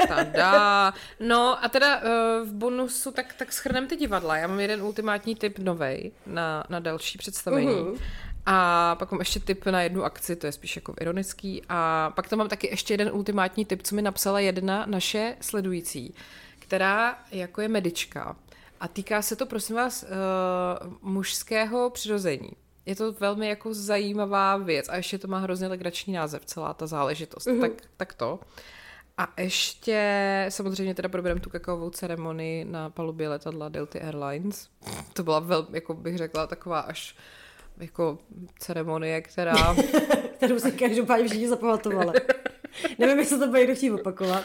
Tada. No a teda uh, v bonusu tak, tak schrnem ty divadla. Já mám jeden ultimátní tip novej na, na další představení. Uh-huh. A pak mám ještě tip na jednu akci, to je spíš jako ironický. A pak tam mám taky ještě jeden ultimátní tip, co mi napsala jedna naše sledující která jako je medička a týká se to, prosím vás, uh, mužského přirození. Je to velmi jako zajímavá věc a ještě to má hrozně legrační název, celá ta záležitost. Mm-hmm. Tak, tak to. A ještě samozřejmě teda probereme tu kakaovou ceremonii na palubě letadla Delta Airlines. To byla velmi, jako bych řekla, taková až jako ceremonie, která... Kterou si každopádně všichni zapamatovali. Nevím, jestli to bude někdo chtít opakovat,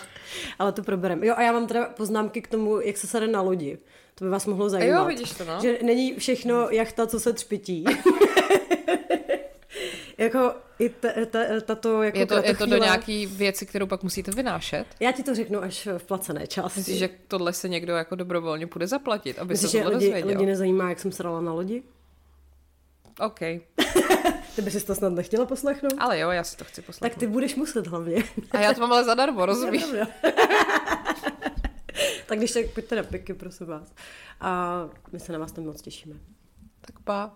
ale to probereme. Jo, a já mám teda poznámky k tomu, jak se sade na lodi. To by vás mohlo zajímat. jo, vidíš to, no. Že není všechno jachta, co se třpití. jako i ta, ta, tato jako Je to, je to do nějaký věci, kterou pak musíte vynášet? Já ti to řeknu až v placené části. Myslíš, že tohle se někdo jako dobrovolně půjde zaplatit, aby Myslíš, se tohle lidi, dozvěděl? lidi nezajímá, jak jsem srala na lodi? OK. Ty bys si to snad nechtěla poslechnout? Ale jo, já si to chci poslechnout. Tak ty budeš muset hlavně. A já to mám ale zadarmo, rozumíš? tak když tak pojďte na piky, prosím vás. A my se na vás tam moc těšíme. Tak pa.